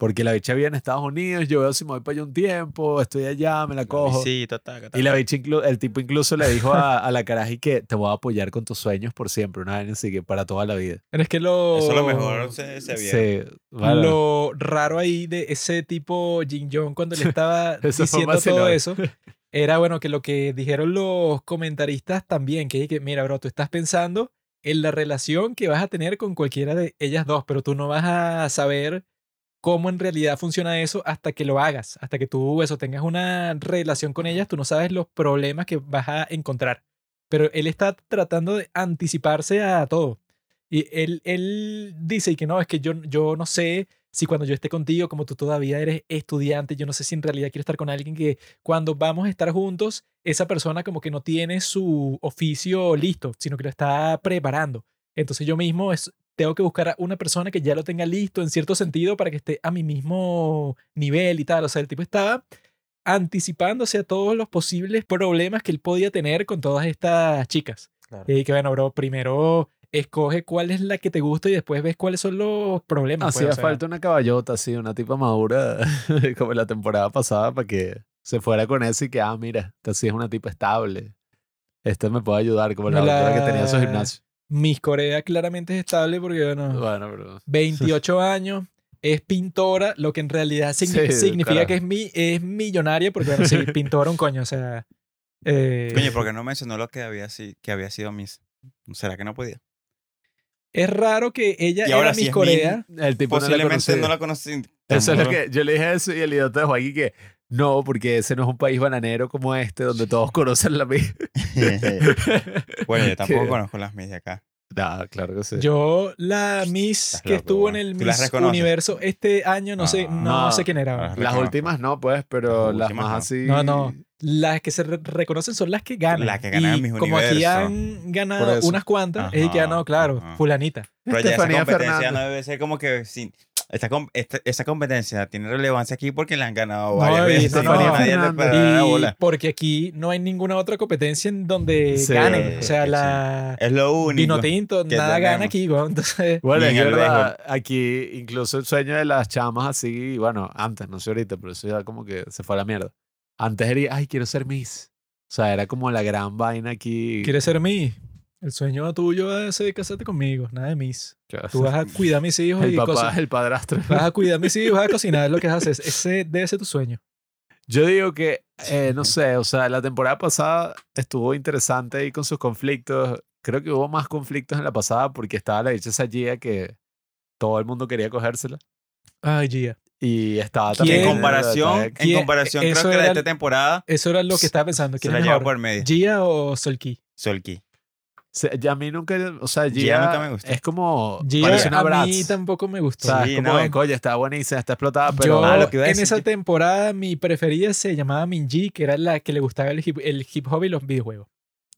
Porque la bicha vive en Estados Unidos, yo veo si me voy para allá un tiempo, estoy allá, me la cojo. Sí, taca, taca. Y la bicha el tipo incluso le dijo a, a la caraji que te voy a apoyar con tus sueños por siempre, una vez así que para toda la vida. pero es que lo, Eso lo mejor se, se vio. Sí, bueno, lo raro ahí de ese tipo Jin Jong cuando le estaba [LAUGHS] diciendo todo eso era bueno que lo que dijeron los comentaristas también que, que mira bro tú estás pensando en la relación que vas a tener con cualquiera de ellas dos pero tú no vas a saber cómo en realidad funciona eso hasta que lo hagas, hasta que tú eso tengas una relación con ellas, tú no sabes los problemas que vas a encontrar. Pero él está tratando de anticiparse a todo. Y él, él dice que no, es que yo, yo no sé si cuando yo esté contigo, como tú todavía eres estudiante, yo no sé si en realidad quiero estar con alguien que cuando vamos a estar juntos, esa persona como que no tiene su oficio listo, sino que lo está preparando. Entonces yo mismo es, tengo que buscar a una persona que ya lo tenga listo en cierto sentido para que esté a mi mismo nivel y tal. O sea, el tipo estaba anticipándose a todos los posibles problemas que él podía tener con todas estas chicas. Y que bueno, bro, primero escoge cuál es la que te gusta y después ves cuáles son los problemas. Hacía pues, o sea, falta una caballota así, una tipa madura, [LAUGHS] como la temporada pasada, para que se fuera con eso y que, ah, mira, esta sí es una tipa estable. Esta me puede ayudar, como la, La- que tenía su gimnasio. Miss Corea claramente es estable porque, bueno, Bueno, pero... 28 años, es pintora, lo que en realidad signi- Sí, significa que es, mi, es millonaria porque, bueno, sí, [LAUGHS] pintora un coño, o sea... eh, Coño, ¿por qué no mencionó lo que había, si- que había sido Miss? ¿Será que no podía? Es raro que ella Y ahora era Miss Corea. El tipo no la Posiblemente conocía. no la conocí. Eso es lo que yo le dije eso y el idiota dejó aquí que no, porque ese no es un país bananero como este donde todos [LAUGHS] conocen la misma. [LAUGHS] bueno, yo tampoco [LAUGHS] conozco las Miss de acá. No, claro que sí. Yo, la Miss Estás que loco, estuvo en el ¿Tú las Miss? Universo este año, no sé, Ah, no, no. sé quién era. Ah, las últimas no, pues, pero Las las, últimas más no. así. No, no. Las que se re- reconocen son las que ganan. Las que ganan y el Miss como aquí han ganado unas cuantas, es que Ajá, ganado, claro, ajá. fulanita. Pero ya esa competencia Fernández. no debe ser como que sin, esta, esta- esa competencia tiene relevancia aquí porque la han ganado No, varias veces. Y para la Y bola. porque aquí no hay ninguna otra competencia en donde Sí, ganen. O sea, sí. la Es lo único. vino tinto, que nada gana tenemos. aquí, güey. Entonces, Bueno, es verdad, aquí incluso el sueño de las chamas así, bueno, antes, no sé ahorita, pero eso ya como que se fue a la mierda. Antes era, ay, quiero ser Miss. O sea, era como la gran vaina aquí. ¿quieres ser mí? El sueño tuyo es de casarte conmigo, nada de mis. Claro. Tú vas a cuidar a mis [LAUGHS] hijos el y papá, cosas. el padrastro. [LAUGHS] Vas a cuidar a mis hijos, vas a cocinar, es lo que [LAUGHS] haces. Ese debe ser tu sueño. Yo digo que, eh, no sé, o sea, la temporada pasada estuvo interesante ahí con sus conflictos. Creo que hubo más conflictos en la pasada porque estaba la dicha esa Gia que todo el mundo quería cogérsela. Ay, Gia. Y estaba también. En comparación, en comparación Eso creo que la de era esta temporada Eso era lo que estaba pensando. se ¿Quién la es lleva por medio. ¿Gia o Solki? Solki. Se- ya a mí nunca, o sea, Gia, Gia nunca me gustó. es como, Gia parece una a mí tampoco me gustó. O sea, Sí, es como no. de, coño, está buenísima, está explotada, pero Yo, Ah, en decir esa yo- temporada, mi preferida se llamaba Minji, que era la que le gustaba el hip, el hip hop y los videojuegos.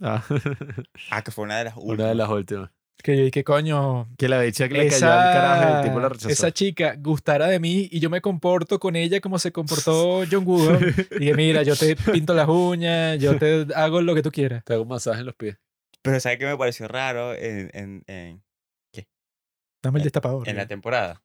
Ah, [LAUGHS] Ah, que fue una de las últimas. una de las últimas. Que yo dije, coño, Que la dicha que le cayó al carajo y el tipo la esa, rechazó. esa chica gustara de mí y yo me comporto con ella como se comportó John Woo. [LAUGHS] Y dije, mira, yo te pinto las uñas, yo te hago lo que tú quieras. Te hago un masaje en los pies. Pero ¿sabes qué me pareció raro en, en, en, Dame el destapador. en la temporada?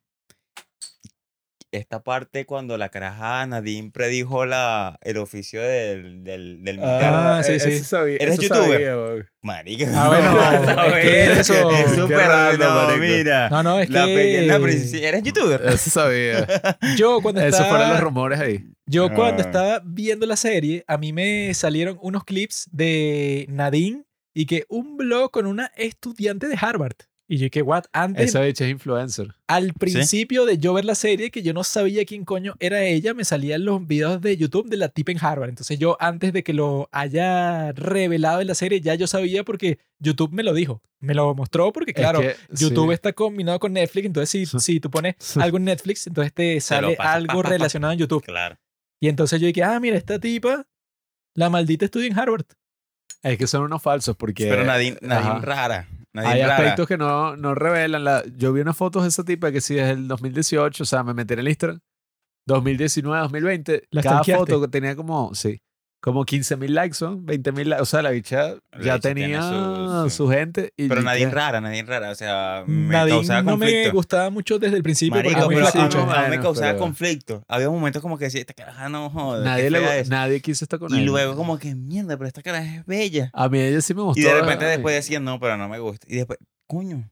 Esta parte cuando la caraja Nadine predijo la, el oficio del, del, del militar. Ah, sí, eh, sí. eso sabía- ¿Eres eso youtuber? sabía. Marica. Ah, [LAUGHS] bueno, es que eso- Es Qué súper raro, no, mira. No, no, es la que pequeña princesa. ¿Eres youtuber? Eso sabía. [LAUGHS] yo cuando Esos estaba, fueron los rumores ahí. yo cuando Ah. estaba viendo la serie, a mí me salieron unos clips de Nadine y que un blog con una estudiante de Harvard. Y yo que what? Antes, Esa bicha es influencer. al principio de yo ver la serie, que yo no sabía quién coño era ella, me salían los videos de YouTube de la tipa en Harvard. Entonces yo antes de que lo haya revelado en la serie, ya yo sabía porque YouTube me lo dijo. Me lo mostró porque claro, Es que, YouTube sí. está combinado con Netflix, entonces si, Sí. si tú pones algo en Netflix, entonces te sale pasa, algo relacionado en YouTube. Claro. Y entonces yo dije, ah, mira, esta tipa, la maldita estudia en Harvard. Es que son unos falsos porque Pero Nadine, Nadine rara. Nadine hay rara. aspectos que no, no revelan. La, yo vi unas fotos de esa tipa que sí es el 2018, o sea, me metí en el Instagram. 2019, 2020. ¿La cada foto tenía como, sí, como 15 mil likes, son 20 mil likes. O sea, la bicha La ya bicha tenía su- su, su- gente. Y Pero y Nadine que- rara, Nadine rara. O sea, me causaba no me gustaba mucho desde el principio Marico, porque pero me causaba pero- conflicto. Había momentos como que decía, esta caraja no joder. Nadie, le, fea es". nadie quiso estar con Y él. luego como que, mierda, pero esta caraja es bella. A mí ella sí me gustó. Y de repente ay. después decían, no, pero no me gusta. Y después, coño.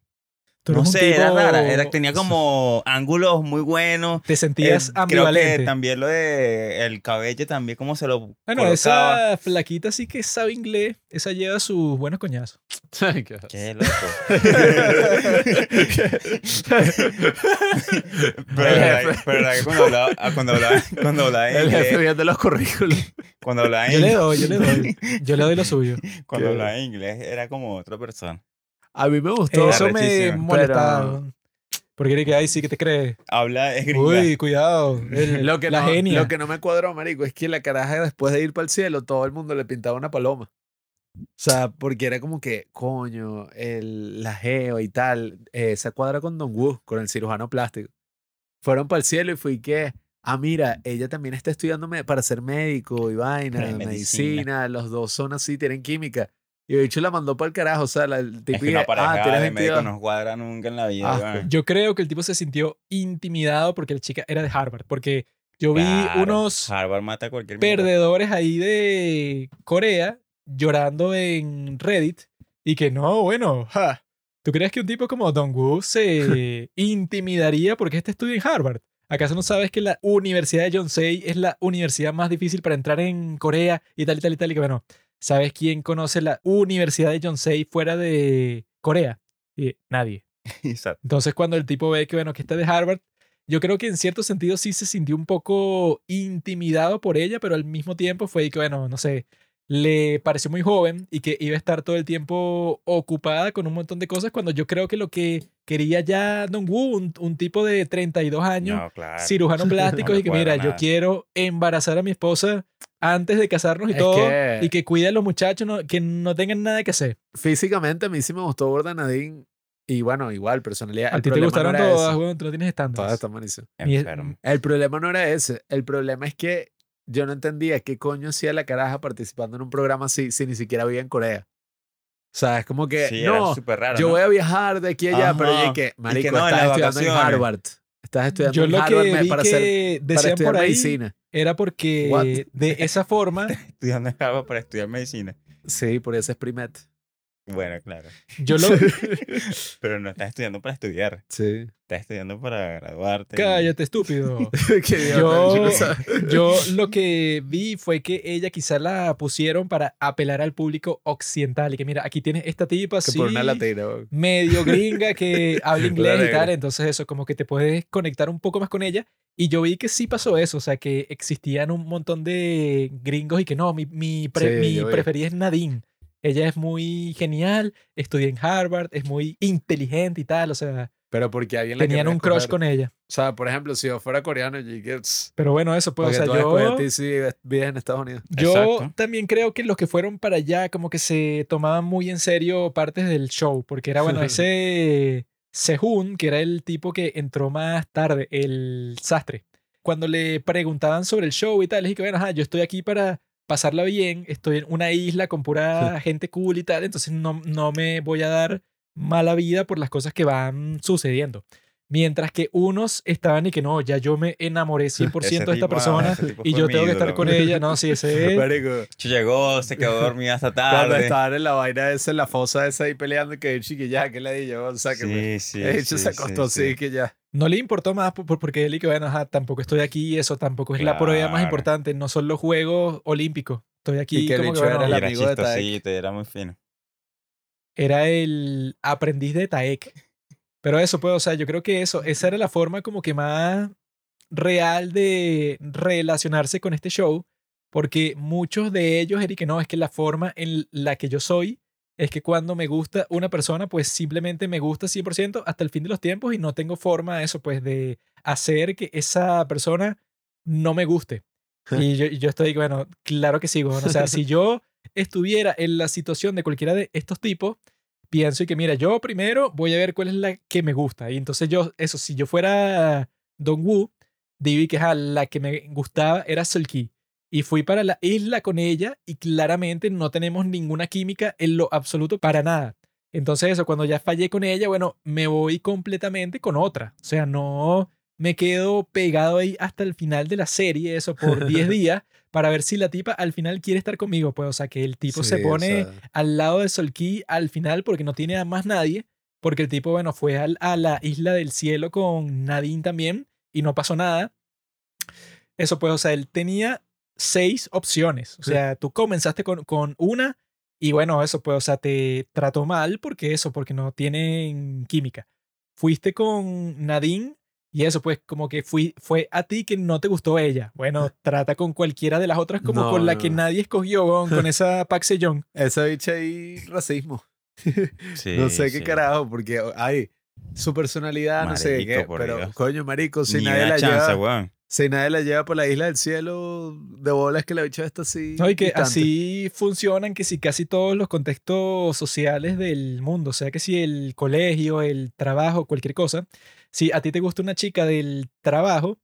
No sé, era rara. Era, tenía [LAUGHS] como ángulos muy buenos. Te sentías Eh, creo que también lo de el cabello también como se lo Bueno, colocaba. esa flaquita sí que sabe inglés. Esa lleva sus buenos coñazos. [LAUGHS] Ay, qué- Qué loco. [LAUGHS] pero, El pero la que cuando hablaba, ah, cuando hablaba, cuando hablaba en El jefe inglés, viendo los currículos. cuando hablaba en Yo le inglés, doy, yo le doy. Yo le doy lo suyo. cuando Qué- hablaba en inglés era como otra persona. A mí me gustó. Eso me molestaba. Porque era que, ay, sí que te crees. Habla es gringa. Uy, cuidado. el- [LAUGHS] Lo que, la no, genia. lo que no me cuadró, marico, es que la caraja después de ir para el cielo, todo el mundo le pintaba una paloma. O sea, porque era como que, coño, el, la geo y tal, eh, se cuadra con Don Wu, con el cirujano plástico. Fueron para el cielo y fui que, ah, mira, ella también está estudiando para ser médico y vaina, Medicina. medicina. los dos son así, tienen química. Y de hecho la mandó para el carajo, o sea, la, el tipo Es que dije, una pareja ah, tienes de médicos 22. no cuadra nunca en la vida. Yo creo que el tipo se sintió intimidado porque la chica era de Harvard. Porque yo vi Claro, unos Harvard mata a cualquier perdedores ahí de Corea llorando en Reddit y que no, bueno, ja, ¿tú crees que un tipo como Don Wu se [LAUGHS] intimidaría porque este estudia en Harvard? ¿Acaso no sabes que la Universidad de Yonsei es la universidad más difícil para entrar en Corea y tal y tal y tal? Y que bueno, ¿sabes quién conoce la Universidad de Yonsei fuera de Corea? Y nadie. [LAUGHS] Exacto. Entonces, cuando el tipo ve que, bueno, que está de Harvard, yo creo que en cierto sentido sí se sintió un poco intimidado por ella, pero al mismo tiempo fue que, bueno, no sé, le pareció muy joven y que iba a estar todo el tiempo ocupada con un montón de cosas, cuando yo creo que lo que quería ya Don Wu, un, un tipo de 32 años, No, claro. cirujano [LAUGHS] plástico, No y que, mira, yo nada. quiero embarazar a mi esposa antes de casarnos y Es todo, que- y que cuide a los muchachos, no- que no tengan nada que hacer. Físicamente a mí sí me gustó Gorda Nadine. Y bueno, igual, personalidad. A el ti te problema gustaron no era todas, tú no tienes Todas estándares. están buenísimas. Enfermo. El problema no era ese. El problema es que yo no entendía qué coño hacía la caraja participando en un programa así si ni siquiera vivía en Corea. O sea, es como que, Sí, no, súper raro. yo ¿no? voy a viajar de aquí a allá, pero Ajá. oye, que, marico, no, estás estudiando en. Harvard. Estás estudiando Yo en lo Harvard que vi para, hacer, que para decían estudiar por ahí medicina. era porque What? de esa forma [LAUGHS] Estudiando en Harvard para estudiar medicina. Sí, por eso es Primet. Bueno, claro. yo lo [LAUGHS] Pero no estás estudiando para estudiar. Sí. Estás estudiando para graduarte. cállate estúpido [LAUGHS] Yo- yo lo que vi fue que ella quizá la pusieron para apelar al público occidental y que mira aquí tienes esta tipa así por una latina. medio gringa que [LAUGHS] habla inglés y tal entonces eso como que te puedes conectar un poco más con ella y yo vi que sí pasó eso o sea que existían un montón de gringos y que no mi, mi, pre- Sí, mi preferida es Nadine ella es muy genial estudia en Harvard es muy inteligente y tal o sea Pero porque alguien la tenían un crush escoger. con ella O sea, por ejemplo, si yo fuera coreano, yo diría, "Tss, pero bueno eso pues porque o tú sea vas a yo ti si vives en Estados Unidos. Yo Exacto. también creo que los que fueron para allá como que se tomaban muy en serio partes del show, porque era, bueno, ese Sehun, que era el tipo que entró más tarde, el sastre. Cuando le preguntaban sobre el show y tal, le dije que, bueno, ajá, yo estoy aquí para pasarla bien, estoy en una isla con pura gente cool y tal, entonces no, no me voy a dar mala vida por las cosas que van sucediendo. Mientras que unos estaban y que no, ya yo me enamoré 100% de esta tipo- persona ese tipo y yo tengo que estar con ella. No, sí, ese es. [LAUGHS] Marico, Llegó, se quedó [LAUGHS] dormida hasta cuando tarde. estaban en la vaina esa, en la fosa esa ahí peleando, que chiqui ya, que le di yo, o sea, que me... Sí, sí. Sí, se acostó sí, así, que ya. No le importó más por- por- porque él y que, bueno, ajá, tampoco estoy aquí, eso tampoco es la prueba más Claro. importante, no son los Juegos Olímpicos. Estoy aquí Y que el como que, bicho bueno, era el era amigo de Taek. era muy fino. era el aprendiz de Taek. Pero eso, pues, o sea, yo creo que eso, esa era la forma como que más real de relacionarse con este show, porque muchos de ellos, Eric, que no, es que la forma en la que yo soy es que cuando me gusta una persona, pues simplemente me gusta 100% hasta el fin de los tiempos y no tengo forma, eso, pues, de hacer que esa persona no me guste. [LAUGHS] Y yo, yo estoy, bueno, claro que sí. O sea, si yo estuviera en la situación de cualquiera de estos tipos, pienso y que, mira, yo primero voy a ver cuál es la que me gusta. Y entonces yo, eso, si yo fuera Don Wu, digo que ajá, la que me gustaba era Sulky. Y fui para la isla con ella y claramente no tenemos ninguna química en lo absoluto para nada. Entonces eso, cuando ya fallé con ella, bueno, me voy completamente con otra. O sea, no me quedo pegado ahí hasta el final de la serie, eso por 10 [LAUGHS] días, para ver si la tipa al final quiere estar conmigo. Pues, o sea, que el tipo se o pone sea, al lado de Solki al final porque no tiene a más nadie, porque el tipo, bueno, fue al- a la isla del cielo con Nadine también y no pasó nada. Eso pues, o sea, él tenía seis opciones. O Sí. sea, tú comenzaste con, con una y bueno, eso pues, o sea, te trató mal porque eso, porque no tienen química. Fuiste con Nadine y eso pues como que fui, fue a ti que no te gustó ella. Bueno, [LAUGHS] trata con cualquiera de las otras como No, con la no, que nadie escogió, weón, con esa [LAUGHS] Sejong. Esa bicha ahí, racismo. [LAUGHS] Sí, no sé qué sí. carajo, porque hay su personalidad, no sé qué, pero Dios. coño, marico, si Ni nadie la chance, lleva, weón. Si nadie la lleva por la isla del cielo, de bolas que la bicha está así. No, y que distante. así funcionan que si casi todos los contextos sociales del mundo, o sea que si el colegio, el trabajo, cualquier cosa, si a ti te gusta una chica del trabajo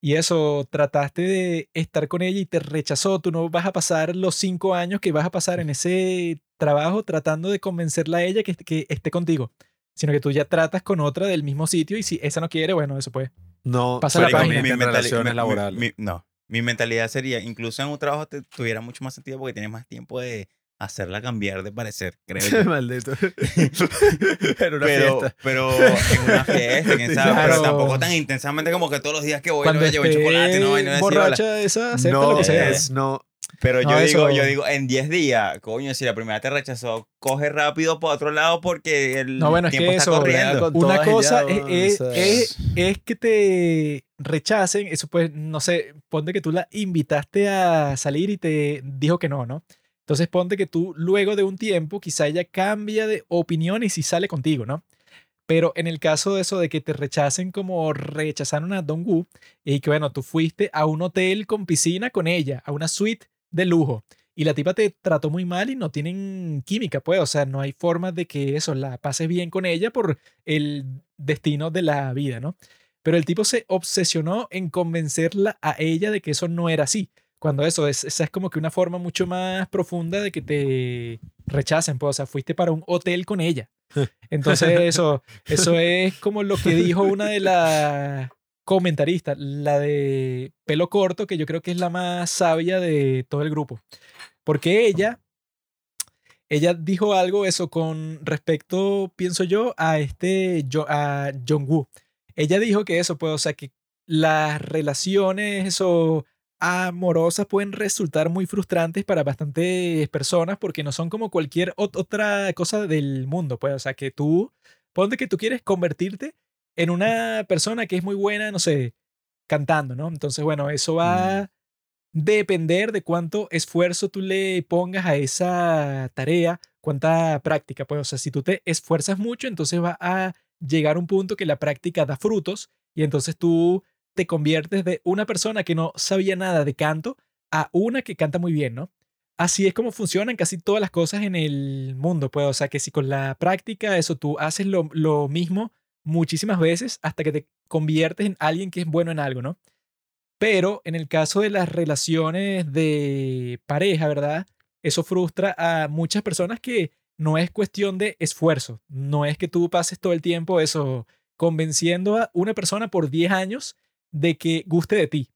y eso trataste de estar con ella y te rechazó, tú no vas a pasar los cinco años que vas a pasar en ese trabajo tratando de convencerla a ella que, que esté contigo, sino que tú ya tratas con otra del mismo sitio y si esa no quiere, bueno, eso pues. No, Pasa la página. en mentali- relaciones mi- laborales. mi- no, mi mentalidad sería, incluso en un trabajo te tuviera mucho más sentido porque tienes más tiempo de hacerla cambiar de parecer, creo yo. [LAUGHS] Maldito. [LAUGHS] Era una pero, fiesta. pero en una fiesta, quién [LAUGHS] sabe, Claro. pero tampoco tan intensamente como que todos los días que voy Cuando le llevo chocolate, no, y no borracha esa, acepta no, lo que sea. es, no. Pero No, yo digo, yo digo, en 10 días, coño, si la primera te rechazó, coge rápido para otro lado porque el No, bueno, es tiempo que está eso, corriendo. con Una cosa es, es- es- es que te rechacen, eso pues, no sé, ponte que tú la invitaste a salir y te dijo que no, ¿no? Entonces ponte que tú luego de un tiempo quizá ella cambia de opinión y si sale contigo, ¿no? Pero en el caso de eso de que te rechacen como rechazaron a Dongwoo y que bueno, tú fuiste a un hotel con piscina con ella, a una suite de lujo y la tipa te trató muy mal y no tienen química, pues, o sea, no hay forma de que eso, la pases bien con ella por el destino de la vida, ¿no? Pero el tipo se obsesionó en convencerla a ella de que eso no era así. Cuando eso es, esa es como que una forma mucho más profunda de que te rechacen, pues, o sea, fuiste para un hotel con ella. [LAUGHS] Entonces eso, eso es como lo que dijo una de las comentaristas, la de pelo corto, que yo creo que es la más sabia de todo el grupo. Porque ella, ella dijo algo eso con respecto, pienso yo, a este, a Jongwoo. Ella dijo que eso, pues, o sea, que las relaciones, eso, amorosas pueden resultar muy frustrantes para bastantes personas porque no son como cualquier ot- otra cosa del mundo, pues, o sea, que tú, ponte que tú quieres convertirte en una persona que es muy buena, no sé, cantando, ¿no? Entonces, bueno, eso va a depender de cuánto esfuerzo tú le pongas a esa tarea, cuánta práctica, pues, o sea, si tú te esfuerzas mucho, entonces va a llegar un punto que la práctica da frutos y entonces tú te conviertes de una persona que no sabía nada de canto a una que canta muy bien, ¿no? Así es como funcionan casi todas las cosas en el mundo, pues, o sea, que si con la práctica eso tú haces lo, lo mismo muchísimas veces hasta que te conviertes en alguien que es bueno en algo, ¿no? Pero en el caso de las relaciones de pareja, ¿verdad? Eso frustra a muchas personas que no es cuestión de esfuerzo, no es que tú pases todo el tiempo eso convenciendo a una persona por 10 años de que guste de ti,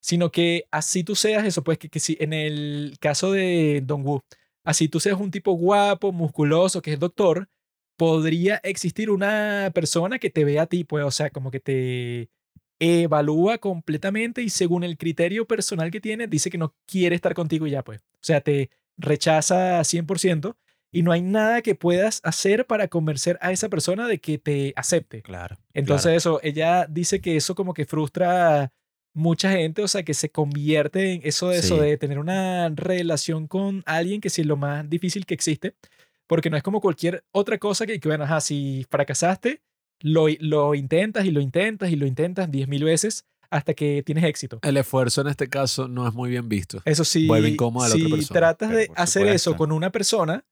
sino que así tú seas eso, pues que, que si en el caso de Don Wu, así tú seas un tipo guapo, musculoso, que es doctor, podría existir una persona que te vea a ti, pues, o sea, como que te evalúa completamente y según el criterio personal que tiene, dice que no quiere estar contigo y ya, pues. O sea, te rechaza 100% y no hay nada que puedas hacer para convencer a esa persona de que te acepte. Claro. Entonces eso, ella dice que eso como que frustra a mucha gente, o sea, que se convierte en eso de eso de tener una relación con alguien que sí es lo más difícil que existe, porque no es como cualquier otra cosa que, que bueno, ajá, si fracasaste, lo, lo intentas y lo intentas y lo intentas 10.000 veces hasta que tienes éxito. El esfuerzo en este caso no es muy bien visto. Eso sí, Vuelve incómoda a la si otra persona. tratas de hacer eso con una persona,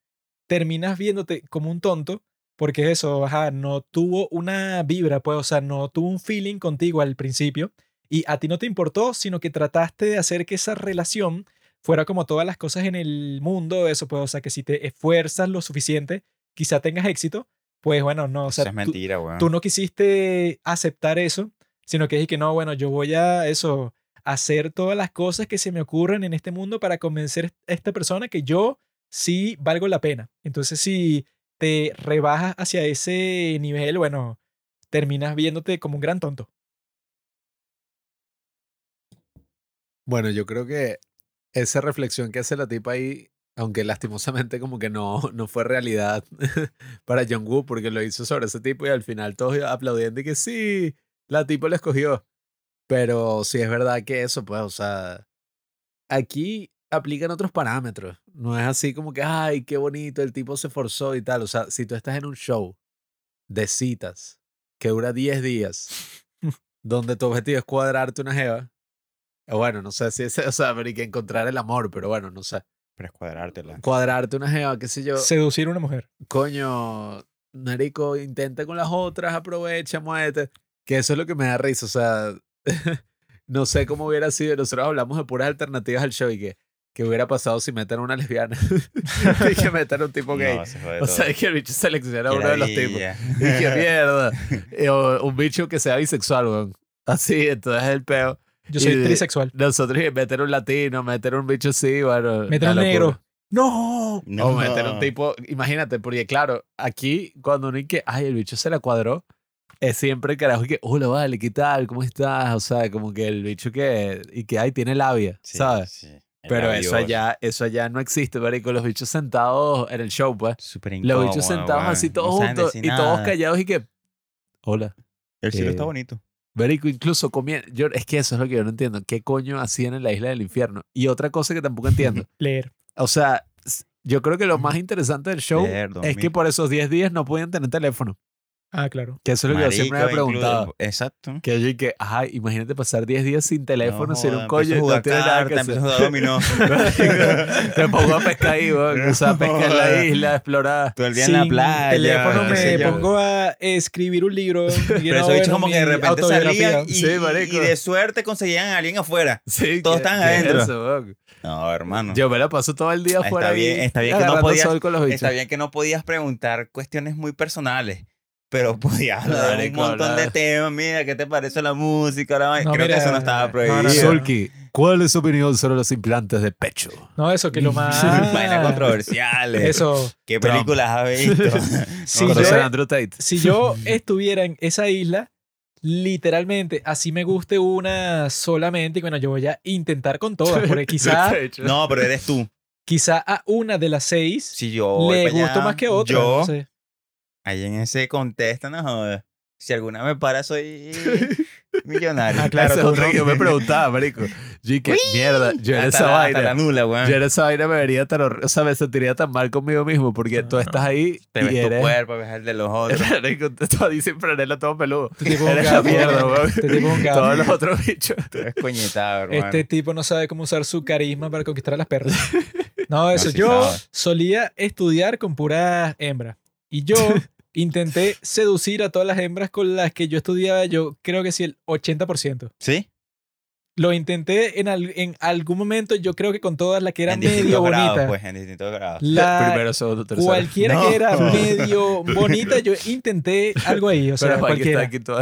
terminas viéndote como un tonto, porque eso, ajá, no tuvo una vibra, pues, o sea, no tuvo un feeling contigo al principio, y a ti no te importó, sino que trataste de hacer que esa relación fuera como todas las cosas en el mundo, eso, pues, o sea, que si te esfuerzas lo suficiente, quizá tengas éxito, pues bueno, no, o sea, es tú- tú no quisiste aceptar eso, sino que dije que no, bueno, yo voy a eso, hacer todas las cosas que se me ocurren en este mundo para convencer a esta persona que yo sí valgo la pena. Entonces, si te rebajas hacia ese nivel, bueno, terminas viéndote como un gran tonto. Bueno, yo creo que esa reflexión que hace la tipa ahí, aunque lastimosamente como que no, [LAUGHS] no fue realidad [LAUGHS] para Jungwoo porque lo hizo sobre ese tipo y al final todos aplaudiendo y que sí, la tipa lo escogió. Pero sí es verdad que eso, pues, o sea, aquí aplican otros parámetros. No es así como que, ay, qué bonito, el tipo se forzó y tal. O sea, si tú estás en un show de citas que dura 10 días, [LAUGHS] donde tu objetivo es cuadrarte una jeva, bueno, no sé si es, o sea, pero hay que encontrar el amor, pero bueno, no sé. Pero es cuadrártela. Cuadrarte una jeva, qué sé yo. Seducir a una mujer. Coño, Narico, intenta con las otras, aprovecha, muévete. Que eso es lo que me da risa, o sea, [LAUGHS] no sé cómo hubiera sido. Nosotros hablamos de puras alternativas al show y que, que hubiera pasado si meten a una lesbiana [LAUGHS] y que meter a un tipo gay. No, se o sea, todo. que el bicho selecciona a uno de los tipos. Y que mierda. [LAUGHS] O un bicho que sea bisexual, weón. Así, entonces es el peo. Yo soy Y trisexual. Nosotros meter un latino, meter un bicho así, bueno. Meter un negro. locura. ¡No! No. O meter un tipo, imagínate, porque claro, aquí cuando uno que, ay, el bicho se la cuadró, es siempre el carajo y que, hola, vale, ¿qué tal? ¿Cómo estás? O sea, como que el bicho que, y que, ay, tiene labia, Sí, ¿sabes? sí. Pero eso allá, eso allá no existe, marico, los bichos sentados en el show, pues. Súper Los bichos sentados así todos juntos y todos callados y que, hola. El cielo Eh, está bonito. Verico, incluso comiendo. Yo, es que eso es lo que yo no entiendo. ¿Qué coño hacían en la isla del infierno? Y otra cosa que tampoco entiendo. [LAUGHS] Leer. O sea, yo creo que lo más interesante del show Leer, es que por esos 10 días no podían tener teléfono. Ah, claro. Que eso es lo que yo siempre me he Marico, preguntado. Exacto. Que yo que, ajá, imagínate pasar 10 días sin teléfono, No sin un coño, jugar tiene nada que cartas, hacer. empiezo a jugar dominó. [LAUGHS] Me pongo a pescar ahí, weón. O sea, pescar en la isla, explorar. Todo el día en la Sin playa. teléfono me yo. pongo a escribir un libro. [LAUGHS] Pero bichos bueno, como que de repente salían y, Sí, marico. y de suerte conseguían a alguien afuera. [LAUGHS] Sí, Todos ¿qué- están qué es adentro. eso? No, hermano. Yo me la paso todo el día Está afuera bien- está bien que no podías- sol con los bichos. Está bien que no podías preguntar cuestiones muy personales, pero [LAUGHS] podías hablar de un montón hablar. de temas. Mira, ¿qué te parece la música? La? No, Creo mira, que eso no estaba no, prohibido. no, no. Sulky, ¿cuál es su opinión sobre los implantes de pecho? No, eso, que lo [LAUGHS] más. Vainas controversiales. Eso. ¿Qué Trump. películas has visto? [LAUGHS] Si No, yo, si estuviera en esa isla, literalmente, así me guste una solamente, y bueno, yo voy a intentar con todas, porque quizá, De pecho. no, pero eres tú. quizá a una de las seis Si yo le allá, gusto más que otra. Yo, no sé. Ahí en ese contexto, no jodas. Si alguna me para, soy [LAUGHS] millonario. Ah, claro, Esa es tú otra no. que yo me preguntaba, marico. Yo dije, mierda, yo en Hasta esa la- hasta la vaina, nula, weón. yo en esa vaina me vería tan horrible, o sea, me sentiría tan mal conmigo mismo, porque tú No. estás ahí Te y ves tu eres... cuerpo, ves el de los otros. [LAUGHS] Marico, tú sin franela todo peludo. Este tipo Eres la mierda, weón. Este tipo es un gafo. Todos los otros bichos. Tú eres coñetado, hermano. Este tipo no sabe cómo usar su carisma para conquistar a las perras. [LAUGHS] No, eso. sí yo sabe. solía estudiar con puras hembras. Y yo intenté seducir a todas las hembras con las que yo estudiaba, yo creo que sí, el 80%. ¿Sí? Lo intenté en, al- en algún momento, yo creo que con todas las que eran en medio grados, bonita. pues, en distintos grados. La, Primero, segundo, tercero. cualquiera No. que era [LAUGHS] medio bonita, yo intenté algo ahí. O sea, Pero Mike está cualquiera. aquí todo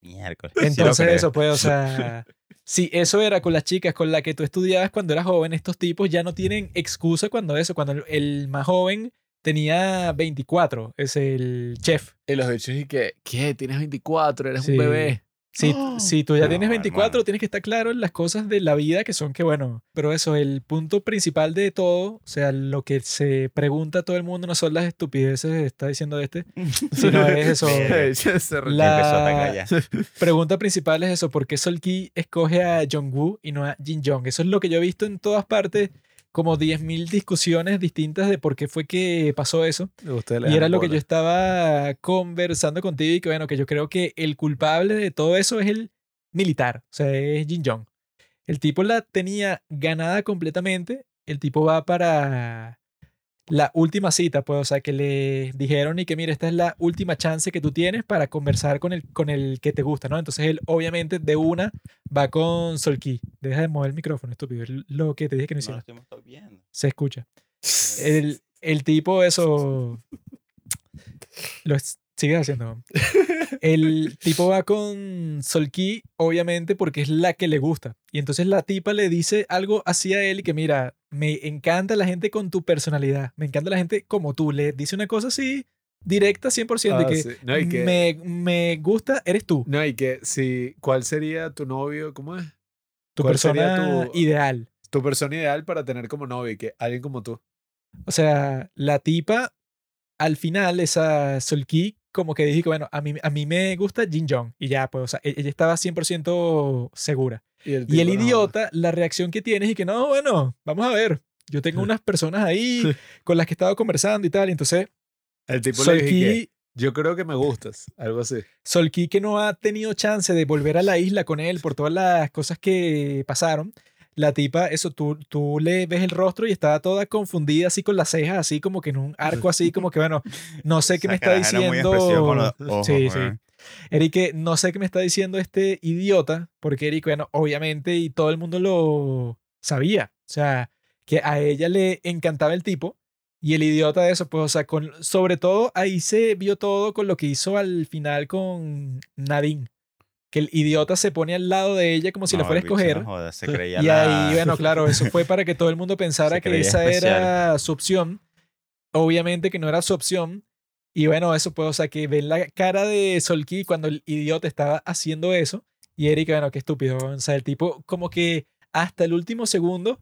Miércoles. Entonces eso, pues, o sea, si eso era con las chicas con las que tú estudiabas cuando eras joven, estos tipos ya no tienen excusa cuando eso, cuando el, el más joven tenía 24, es el chef. Y los bichos y que, ¿qué? Tienes 24, eres Sí. un bebé. Si, [GASPS] si tú ya No, tienes 24, hermano. tienes que estar claro en las cosas de la vida que son que, bueno, pero eso, el punto principal de todo, o sea, lo que se pregunta todo el mundo no son las estupideces que está diciendo este, [LAUGHS] sino es eso. [LAUGHS] La- a [LAUGHS] pregunta principal es eso, ¿por qué Sol Ki escoge a Jong-woo y no a Jin Jong? Eso es lo que yo he visto en todas partes, como 10.000 discusiones distintas de por qué fue que pasó eso. Ustedes le Y era lo que yo estaba conversando contigo y que bueno, que yo creo que el culpable de todo eso es el militar, o sea, es Jin Jong. El tipo la tenía ganada completamente, el tipo va para la última cita, pues, o sea, que le dijeron y que mira, esta es la última chance que tú tienes para conversar con el, con el que te gusta, ¿no? Entonces él obviamente de una va con Solki. Deja de mover el micrófono, estúpido, es lo que te dije que no No estoy viendo. Se escucha. [LAUGHS] El, el tipo, eso. Lo es- sigue haciendo. El tipo va con Solki, obviamente, porque es la que le gusta. Y entonces la tipa le dice algo así a él y que, mira, me encanta la gente con tu personalidad. Me encanta la gente como tú. Le dice una cosa así, directa 100% Ah, de que, sí. No, y que- me, me gusta, eres tú, No, y que si, ¿cuál sería tu novio? ¿Cómo es? tu ¿cuál sería persona tu- ideal. Tu persona ideal para tener como novio que alguien como tú. O sea, la tipa, al final, esa Solki, como que dije, bueno, a mí, a mí me gusta Jin Jong. Y ya, pues, o sea, e- ella estaba 100% segura. Y el, Y el tipo, no, idiota, la reacción que tiene es que, no, bueno, vamos a ver. Yo tengo unas personas ahí [LAUGHS] con las que he estado conversando y tal. Y entonces, El tipo le dije que, yo creo que me gustas. Algo así. Solki, que no ha tenido chance de volver a la isla con él por todas las cosas que pasaron. La tipa, eso, tú, tú le ves el rostro y estaba toda confundida, así con las cejas, así como que en un arco, así como que, bueno, no sé qué me está diciendo. ojos, Sí, sí. Eric, no sé qué me está diciendo este idiota, porque Eric, bueno, obviamente, y todo el mundo lo sabía. O sea, que a ella le encantaba el tipo, y el idiota de eso, pues, o sea, con, sobre todo ahí se vio todo con lo que hizo al final con Nadine. Que el idiota se pone al lado de ella como si la fuera a bicho, no escoger. joda, se creía Y la- ahí, bueno, claro, [LAUGHS] eso fue para que todo el mundo pensara que esa especial. era su opción. Obviamente que no era su opción. Y bueno, eso pues, o sea, que ven la cara de Solki cuando el idiota estaba haciendo eso. Y Eric, bueno, qué estúpido. O sea, el tipo como que hasta el último segundo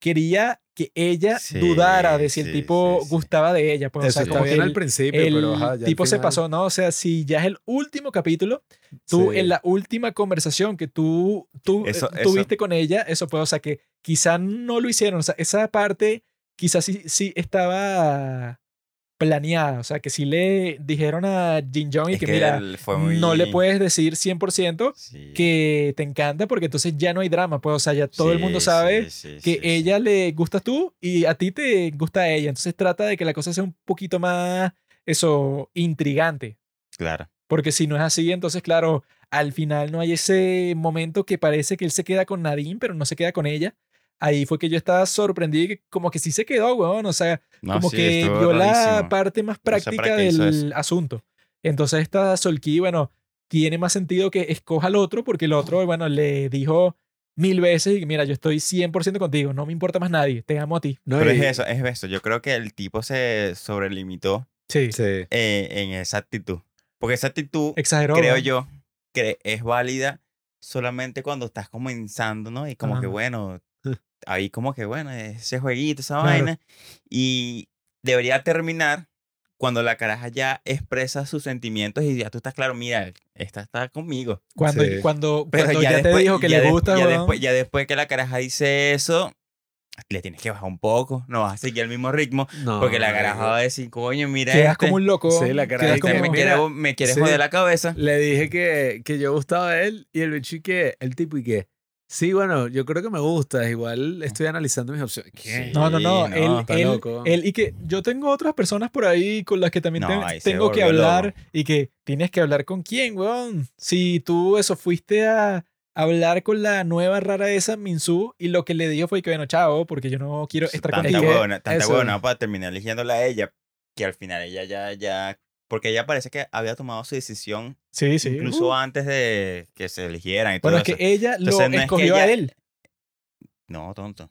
quería que ella Sí, dudara de si el sí, tipo sí, gustaba de ella. Pues, o Eso sea, está como que al el, principio, el pero ajá, ya al tipo se final- pasó, ¿no? O sea, si ya es el último capítulo, tú en la última conversación que tú, tú eh, Eso- eso- tuviste con ella, eso fue, o sea, que quizá no lo hicieron, o sea, esa parte quizás sí, sí estaba planeada, o sea, que sí le dijeron a Jin Jong y Es que, que mira, muy- no le puedes decir 100% Sí. que te encanta porque entonces ya no hay drama, pues, o sea, ya todo el mundo sabe sí, que ella le gustas tú y a ti te gusta ella, entonces trata de que la cosa sea un poquito más, eso, intrigante. Claro. Porque si no es así, entonces, claro, al final no hay ese momento que parece que él se queda con Nadine, pero no se queda con ella. Ahí fue que yo estaba sorprendido y que como que sí se quedó, weón. O sea, No, como sí, que vio la parte más práctica del asunto. Entonces esta Solki, bueno, tiene más sentido que escoja al otro porque el otro, bueno, le dijo mil veces y mira, yo estoy 100% contigo, no me importa más nadie, te amo a ti. No, Pero y- es eso, es eso. Yo creo que el tipo se sobrelimitó Sí, Sí. eh, en esa actitud. Porque esa actitud, exageró. creo yo, que es válida solamente cuando estás comenzando, ¿no? Y como que bueno, ahí como que bueno, ese jueguito, esa Claro. vaina. Y debería terminar cuando la caraja ya expresa sus sentimientos y ya tú estás claro, mira, esta está conmigo. Cuando, Sí. cuando, Pero cuando ya, te después- dijo que ya le gusta, ya después, ya después que la caraja dice eso, le tienes que bajar un poco, no vas a seguir el mismo ritmo, No, porque la caraja va a decir, coño, mira quedas este, como un loco. Sí, la caraja este como- me, quiere, me quiere sí. joder la cabeza. Le dije que, que yo gustaba de él y el bicho y que el tipo y que sí, bueno, yo creo que me gusta, igual estoy analizando mis opciones. ¿Qué? Sí. No, no, no. no, él, está él, loco. él- y que yo tengo otras personas por ahí con las que también No, te- tengo que hablar loco. y que tienes que hablar con quién, weón. Si tú eso fuiste a hablar con la nueva rara esa, Minsu, y lo que le dijo fue que bueno, chao, porque yo no quiero estar huevo. huevona, tanta huevona para terminar eligiéndola a ella, que al final ella ya, ya, porque ella parece que había tomado su decisión Sí, sí. incluso Uh. antes de que se eligieran y todo Bueno, es que eso. ella lo no es que escogió a ella- él. No, tonto.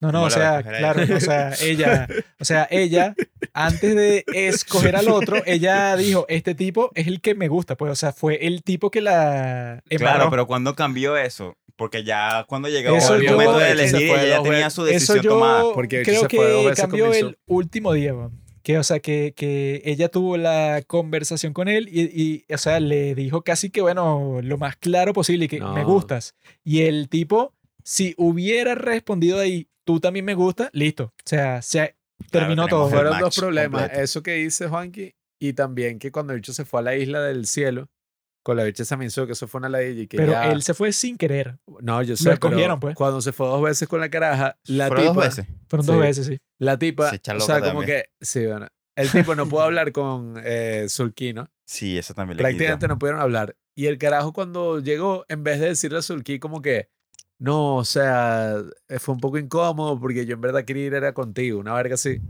No, no, ¿Cómo o sea, claro, o sea, ella, o sea, ella, antes de escoger al otro, ella dijo, este tipo es el que me gusta, pues, o sea, fue el tipo que la Claro, embarró. pero cuando cambió eso? Porque ya cuando llegó Eso el yo- momento de elegir, ella ya tenía su Eso decisión yo tomada. Porque creo que cambió el último día, weón. Que o sea, que, que ella tuvo la conversación con él y, y, o sea, le dijo casi que, bueno, lo más claro posible y que me gustas. Y el tipo, si hubiera respondido ahí, tú también me gustas, listo. O sea, se terminó tenemos todo. Fueron dos problemas. completo. Eso que dice Juanqui y también que cuando el bicho se fue a la isla del cielo con la bicha Saminsu, que eso fue una ladilla y que Pero ya- él se fue sin querer. No, yo sé, escogieron, pues. cuando se fue dos veces con la caraja, la Fueron tipa, dos veces. Fueron dos Sí. veces, sí. La tipa, Se echa o sea, loca como también. que, sí, bueno, [LAUGHS] el tipo no pudo hablar con eh, Sulky, ¿no? Sí, eso también le Prácticamente quitó. no pudieron hablar. Y el carajo cuando llegó, en vez de decirle a Sulky como que, no, o sea, eh, fue un poco incómodo porque yo en verdad quería ir era contigo, una verga así.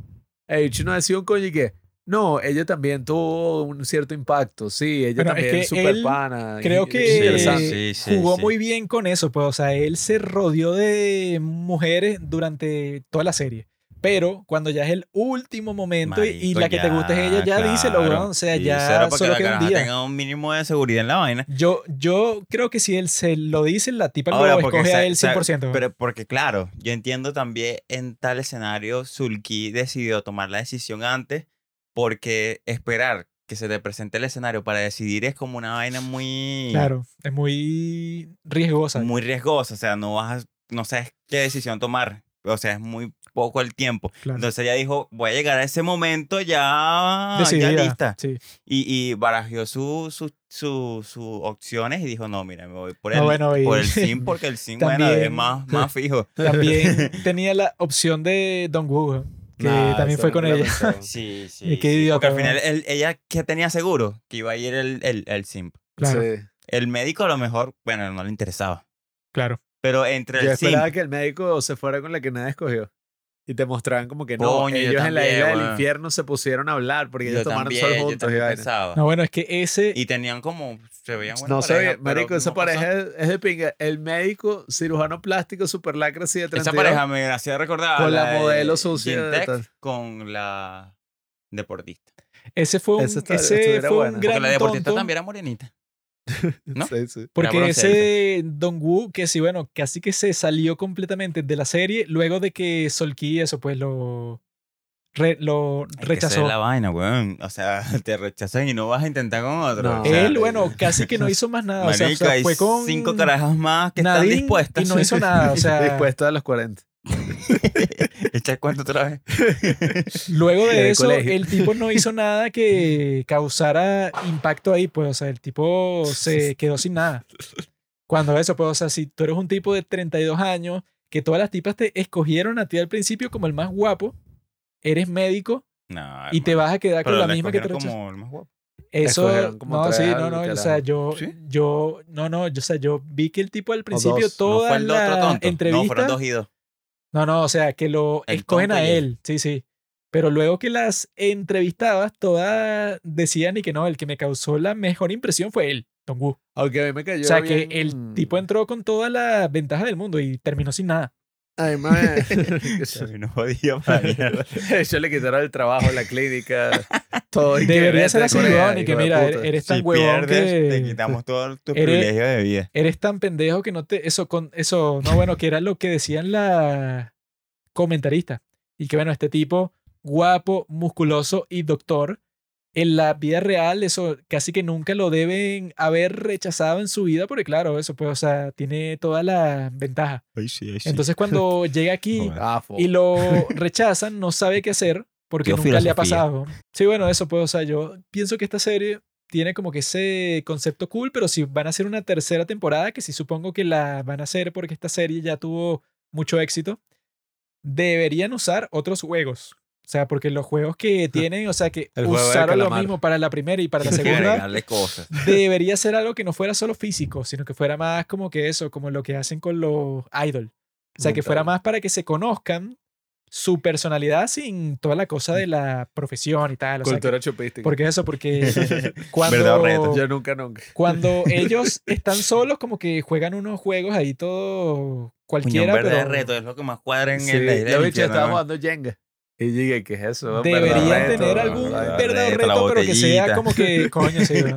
El bicho no decía un coño y que, no, ella también tuvo un cierto impacto, sí, ella Bueno, es también que es súper él pana. creo y- que-. Sí, sí, Jugó sí. muy bien con eso, pues, o sea, él se rodeó de mujeres durante toda la serie. Pero cuando ya es el último momento y- y, la que te gusta es ella, ya díselo, claro. weón. O sea, Sí, ya que solo la queda un día. tenga un mínimo de seguridad en la vaina. Yo, yo creo que si él se lo dice, la tipa Ahora, lo escoge a él sa- 100%. Pero porque claro, yo entiendo también en tal escenario, Sulki decidió tomar la decisión antes porque esperar que se te presente el escenario para decidir es como una vaina muy, claro, es muy riesgosa. muy riesgosa. O sea, no vas a- no sabes qué decisión tomar. O sea, es muy poco el tiempo. claro. Entonces ella dijo, voy a llegar a ese momento ya, ya lista. Sí. Y, y barajó sus su, su, su opciones y dijo, no, mira, me voy por el, No, bueno, y- por el [LAUGHS] sim porque el sim, bueno, es más, más [LAUGHS] fijo. También [LAUGHS] tenía la opción de Don Woo, que Nah, también fue con ella. Sí, sí. qué sí, porque al final él- ella que tenía seguro que iba a ir el, el, el simp. Claro, Sí. El médico a lo mejor, bueno, no le interesaba. claro. Pero entre Yo el simp, esperaba que el médico se fuera con la que nadie escogió. Y te mostraban como que no, ellos en la isla del infierno se pusieron a hablar porque ellos yo tomaron también, sol yo juntos. No, bueno, es que ese... Y tenían como, se veían buena No sé, marico, esa pareja es, es de pinga. El médico cirujano plástico super lacra así de 32. Esa pareja me hacía recordar Con la de modelo sucia con la deportista. Ese fue un, ese estuviera fue un buena. Porque gran la deportista tonto, también era morenita. [LAUGHS] ¿no? Sí, sí. Porque ese Don Woo, que sí, bueno, casi que se salió completamente de la serie luego de que Solki eso pues lo, re- lo rechazó. es la vaina, weón. O sea, [LAUGHS] te rechazan y no vas a intentar con otro. No. O sea, Él, bueno, [LAUGHS] casi que no hizo más nada. o sea, o fue con cinco carajas más que están dispuestas. y no hizo nada. O sea, Dispuesto a los 40. [LAUGHS] Echa el cuento otra vez. luego de [LAUGHS] eso, colegio. el tipo no hizo nada que causara impacto ahí, pues, o sea, el tipo se quedó sin nada. Cuando eso, pues, o sea, si tú eres un tipo de 32 años, que todas las tipas te escogieron a ti al principio como el más guapo, eres médico No, y te vas a quedar con la misma que te como el más guapo. Eso, no, sí, no, no, o sea, yo, ¿Sí? yo, no, no, yo, o sea, yo vi que el tipo al principio. No todas las tonto. No, fueron entrevistas, dos y dos. No, no, o sea, que lo El escogen a él. sí, sí. Pero luego que las entrevistabas, todas decían y que no, el que me causó la mejor impresión fue él, Don. Aunque a mí me cayó O sea, bien- que el tipo entró con toda la ventaja del mundo y terminó sin nada. Ay, mae. [LAUGHS] No mierda. Ellos [LAUGHS] le quitaron el trabajo, la clínica, [LAUGHS] todo. y que Debería ser así, y que mira, puta. eres tan Si huevón pierdes, te que quitamos todo tu eres- privilegio de vida. eres tan pendejo que no te eso con eso no bueno que era lo que decían la comentarista y que bueno este tipo guapo musculoso y doctor en la vida real eso casi que nunca lo deben haber rechazado en su vida porque claro eso pues o sea tiene toda la ventaja entonces [LAUGHS] cuando llega aquí. Ah, y lo [LAUGHS] rechazan no sabe qué hacer porque Qué nunca le ha pasado sí bueno eso pues o sea yo pienso que esta serie tiene como que ese concepto cool, pero si van a hacer una tercera temporada, que sí supongo que la van a hacer porque esta serie ya tuvo mucho éxito, deberían usar otros juegos. O sea, porque los juegos que [LAUGHS] tienen, o sea, que El de usaron lo mismo para la primera y para la segunda, cosas. [LAUGHS] debería ser algo que no fuera solo físico, sino que fuera más como que eso, como lo que hacen con los idol. O sea, que fuera más para que se conozcan su personalidad sin toda la cosa de la profesión y tal. O sea, que- Cultura chupística. porque eso, porque [LAUGHS] cuando, Verdad o reto. Yo nunca, nunca. cuando ellos están solos, como que juegan unos juegos ahí todo cualquiera, un verde pero reto es lo que más cuadra en Sí, el estaban ¿no? jugando Jenga. Y llegué, ¿qué es eso? Verdadero tener algún ¿verdad? verdadero reto, pero que sea como que, [LAUGHS] coño, sí, ¿no?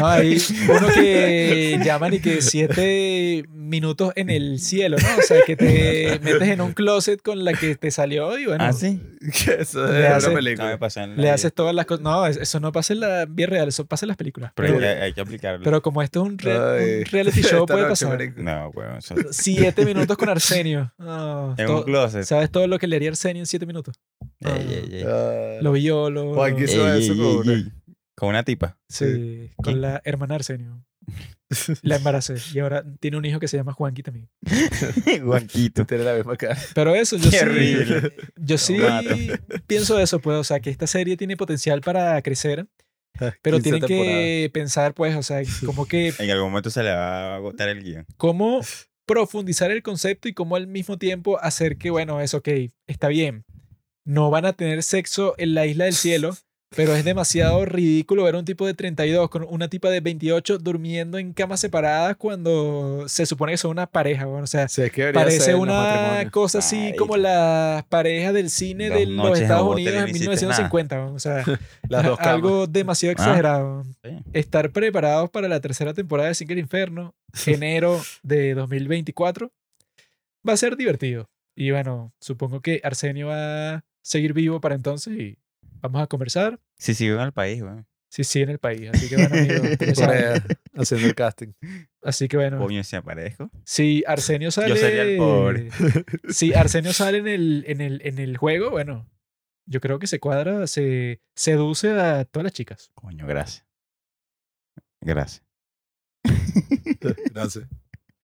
No, hay uno que llaman y que siete minutos en el cielo, ¿no? O sea, que te metes en un closet con la que te salió y bueno, Ah, sí. [LAUGHS] Que eso Le es hace- una No, película. me pasó en la le vida. haces todas las cosas. No, es- eso no pasa en la vida real, eso pasa en las películas. Pero Pero, hay que, hay que aplicarlo. pero como esto es un, re- Ay, un reality [LAUGHS] show, puede noche, pasar. No, weón. eso- Siete minutos con Arsenio. En todo- un closet. ¿Sabes todo lo que le haría Arsenio en siete minutos? Ey, ey, ey. Ah, Lo violo. Juan, ¿qué Ey, hizo eso ey, con ey, una? ey. Con una tipa. Sí, con la hermana Arsenio. [LAUGHS] La embaracé y ahora tiene un hijo que se llama Juanqui también. [LAUGHS] Juanquito. Tiene la misma cara. Pero eso, yo Qué sí, horrible. yo sí Lo pienso eso, pues, o sea, que esta serie tiene potencial para crecer, pero 15 tienen que temporadas. pensar, pues, o sea, como que En algún momento se le va a agotar el guion. cómo profundizar el concepto y cómo al mismo tiempo hacer que, bueno, es ok, está bien. No van a tener sexo en la isla del cielo, Pero es demasiado ridículo ver a un tipo de 32 con una tipa de 28 durmiendo en camas separadas cuando se supone que son una pareja. weón. O sea, Sí, es que parece una cosa así como las parejas del cine de los Estados un Unidos en no hiciste 1950. weón. O sea, [LAUGHS] Las [LAUGHS] dos camas. algo demasiado Ah. exagerado. Sí. Estar preparados para la tercera temporada de Sin el Inferno, [LAUGHS] enero de 2024, va a ser divertido. Y bueno, supongo que Arsenio va a seguir vivo para entonces y vamos a conversar. Sí, sí, vivo en el país, weón. Sí, sí, en el país. Así que bueno, amigos, [LAUGHS] haciendo el casting. Así que bueno, Coño, si aparezco. si Arsenio [LAUGHS] sale. sería el pobre. [LAUGHS] Si Arsenio sale en el, en el, en el juego, bueno, yo creo que se cuadra, se seduce a todas las chicas. Coño, gracias. Gracias. Gracias.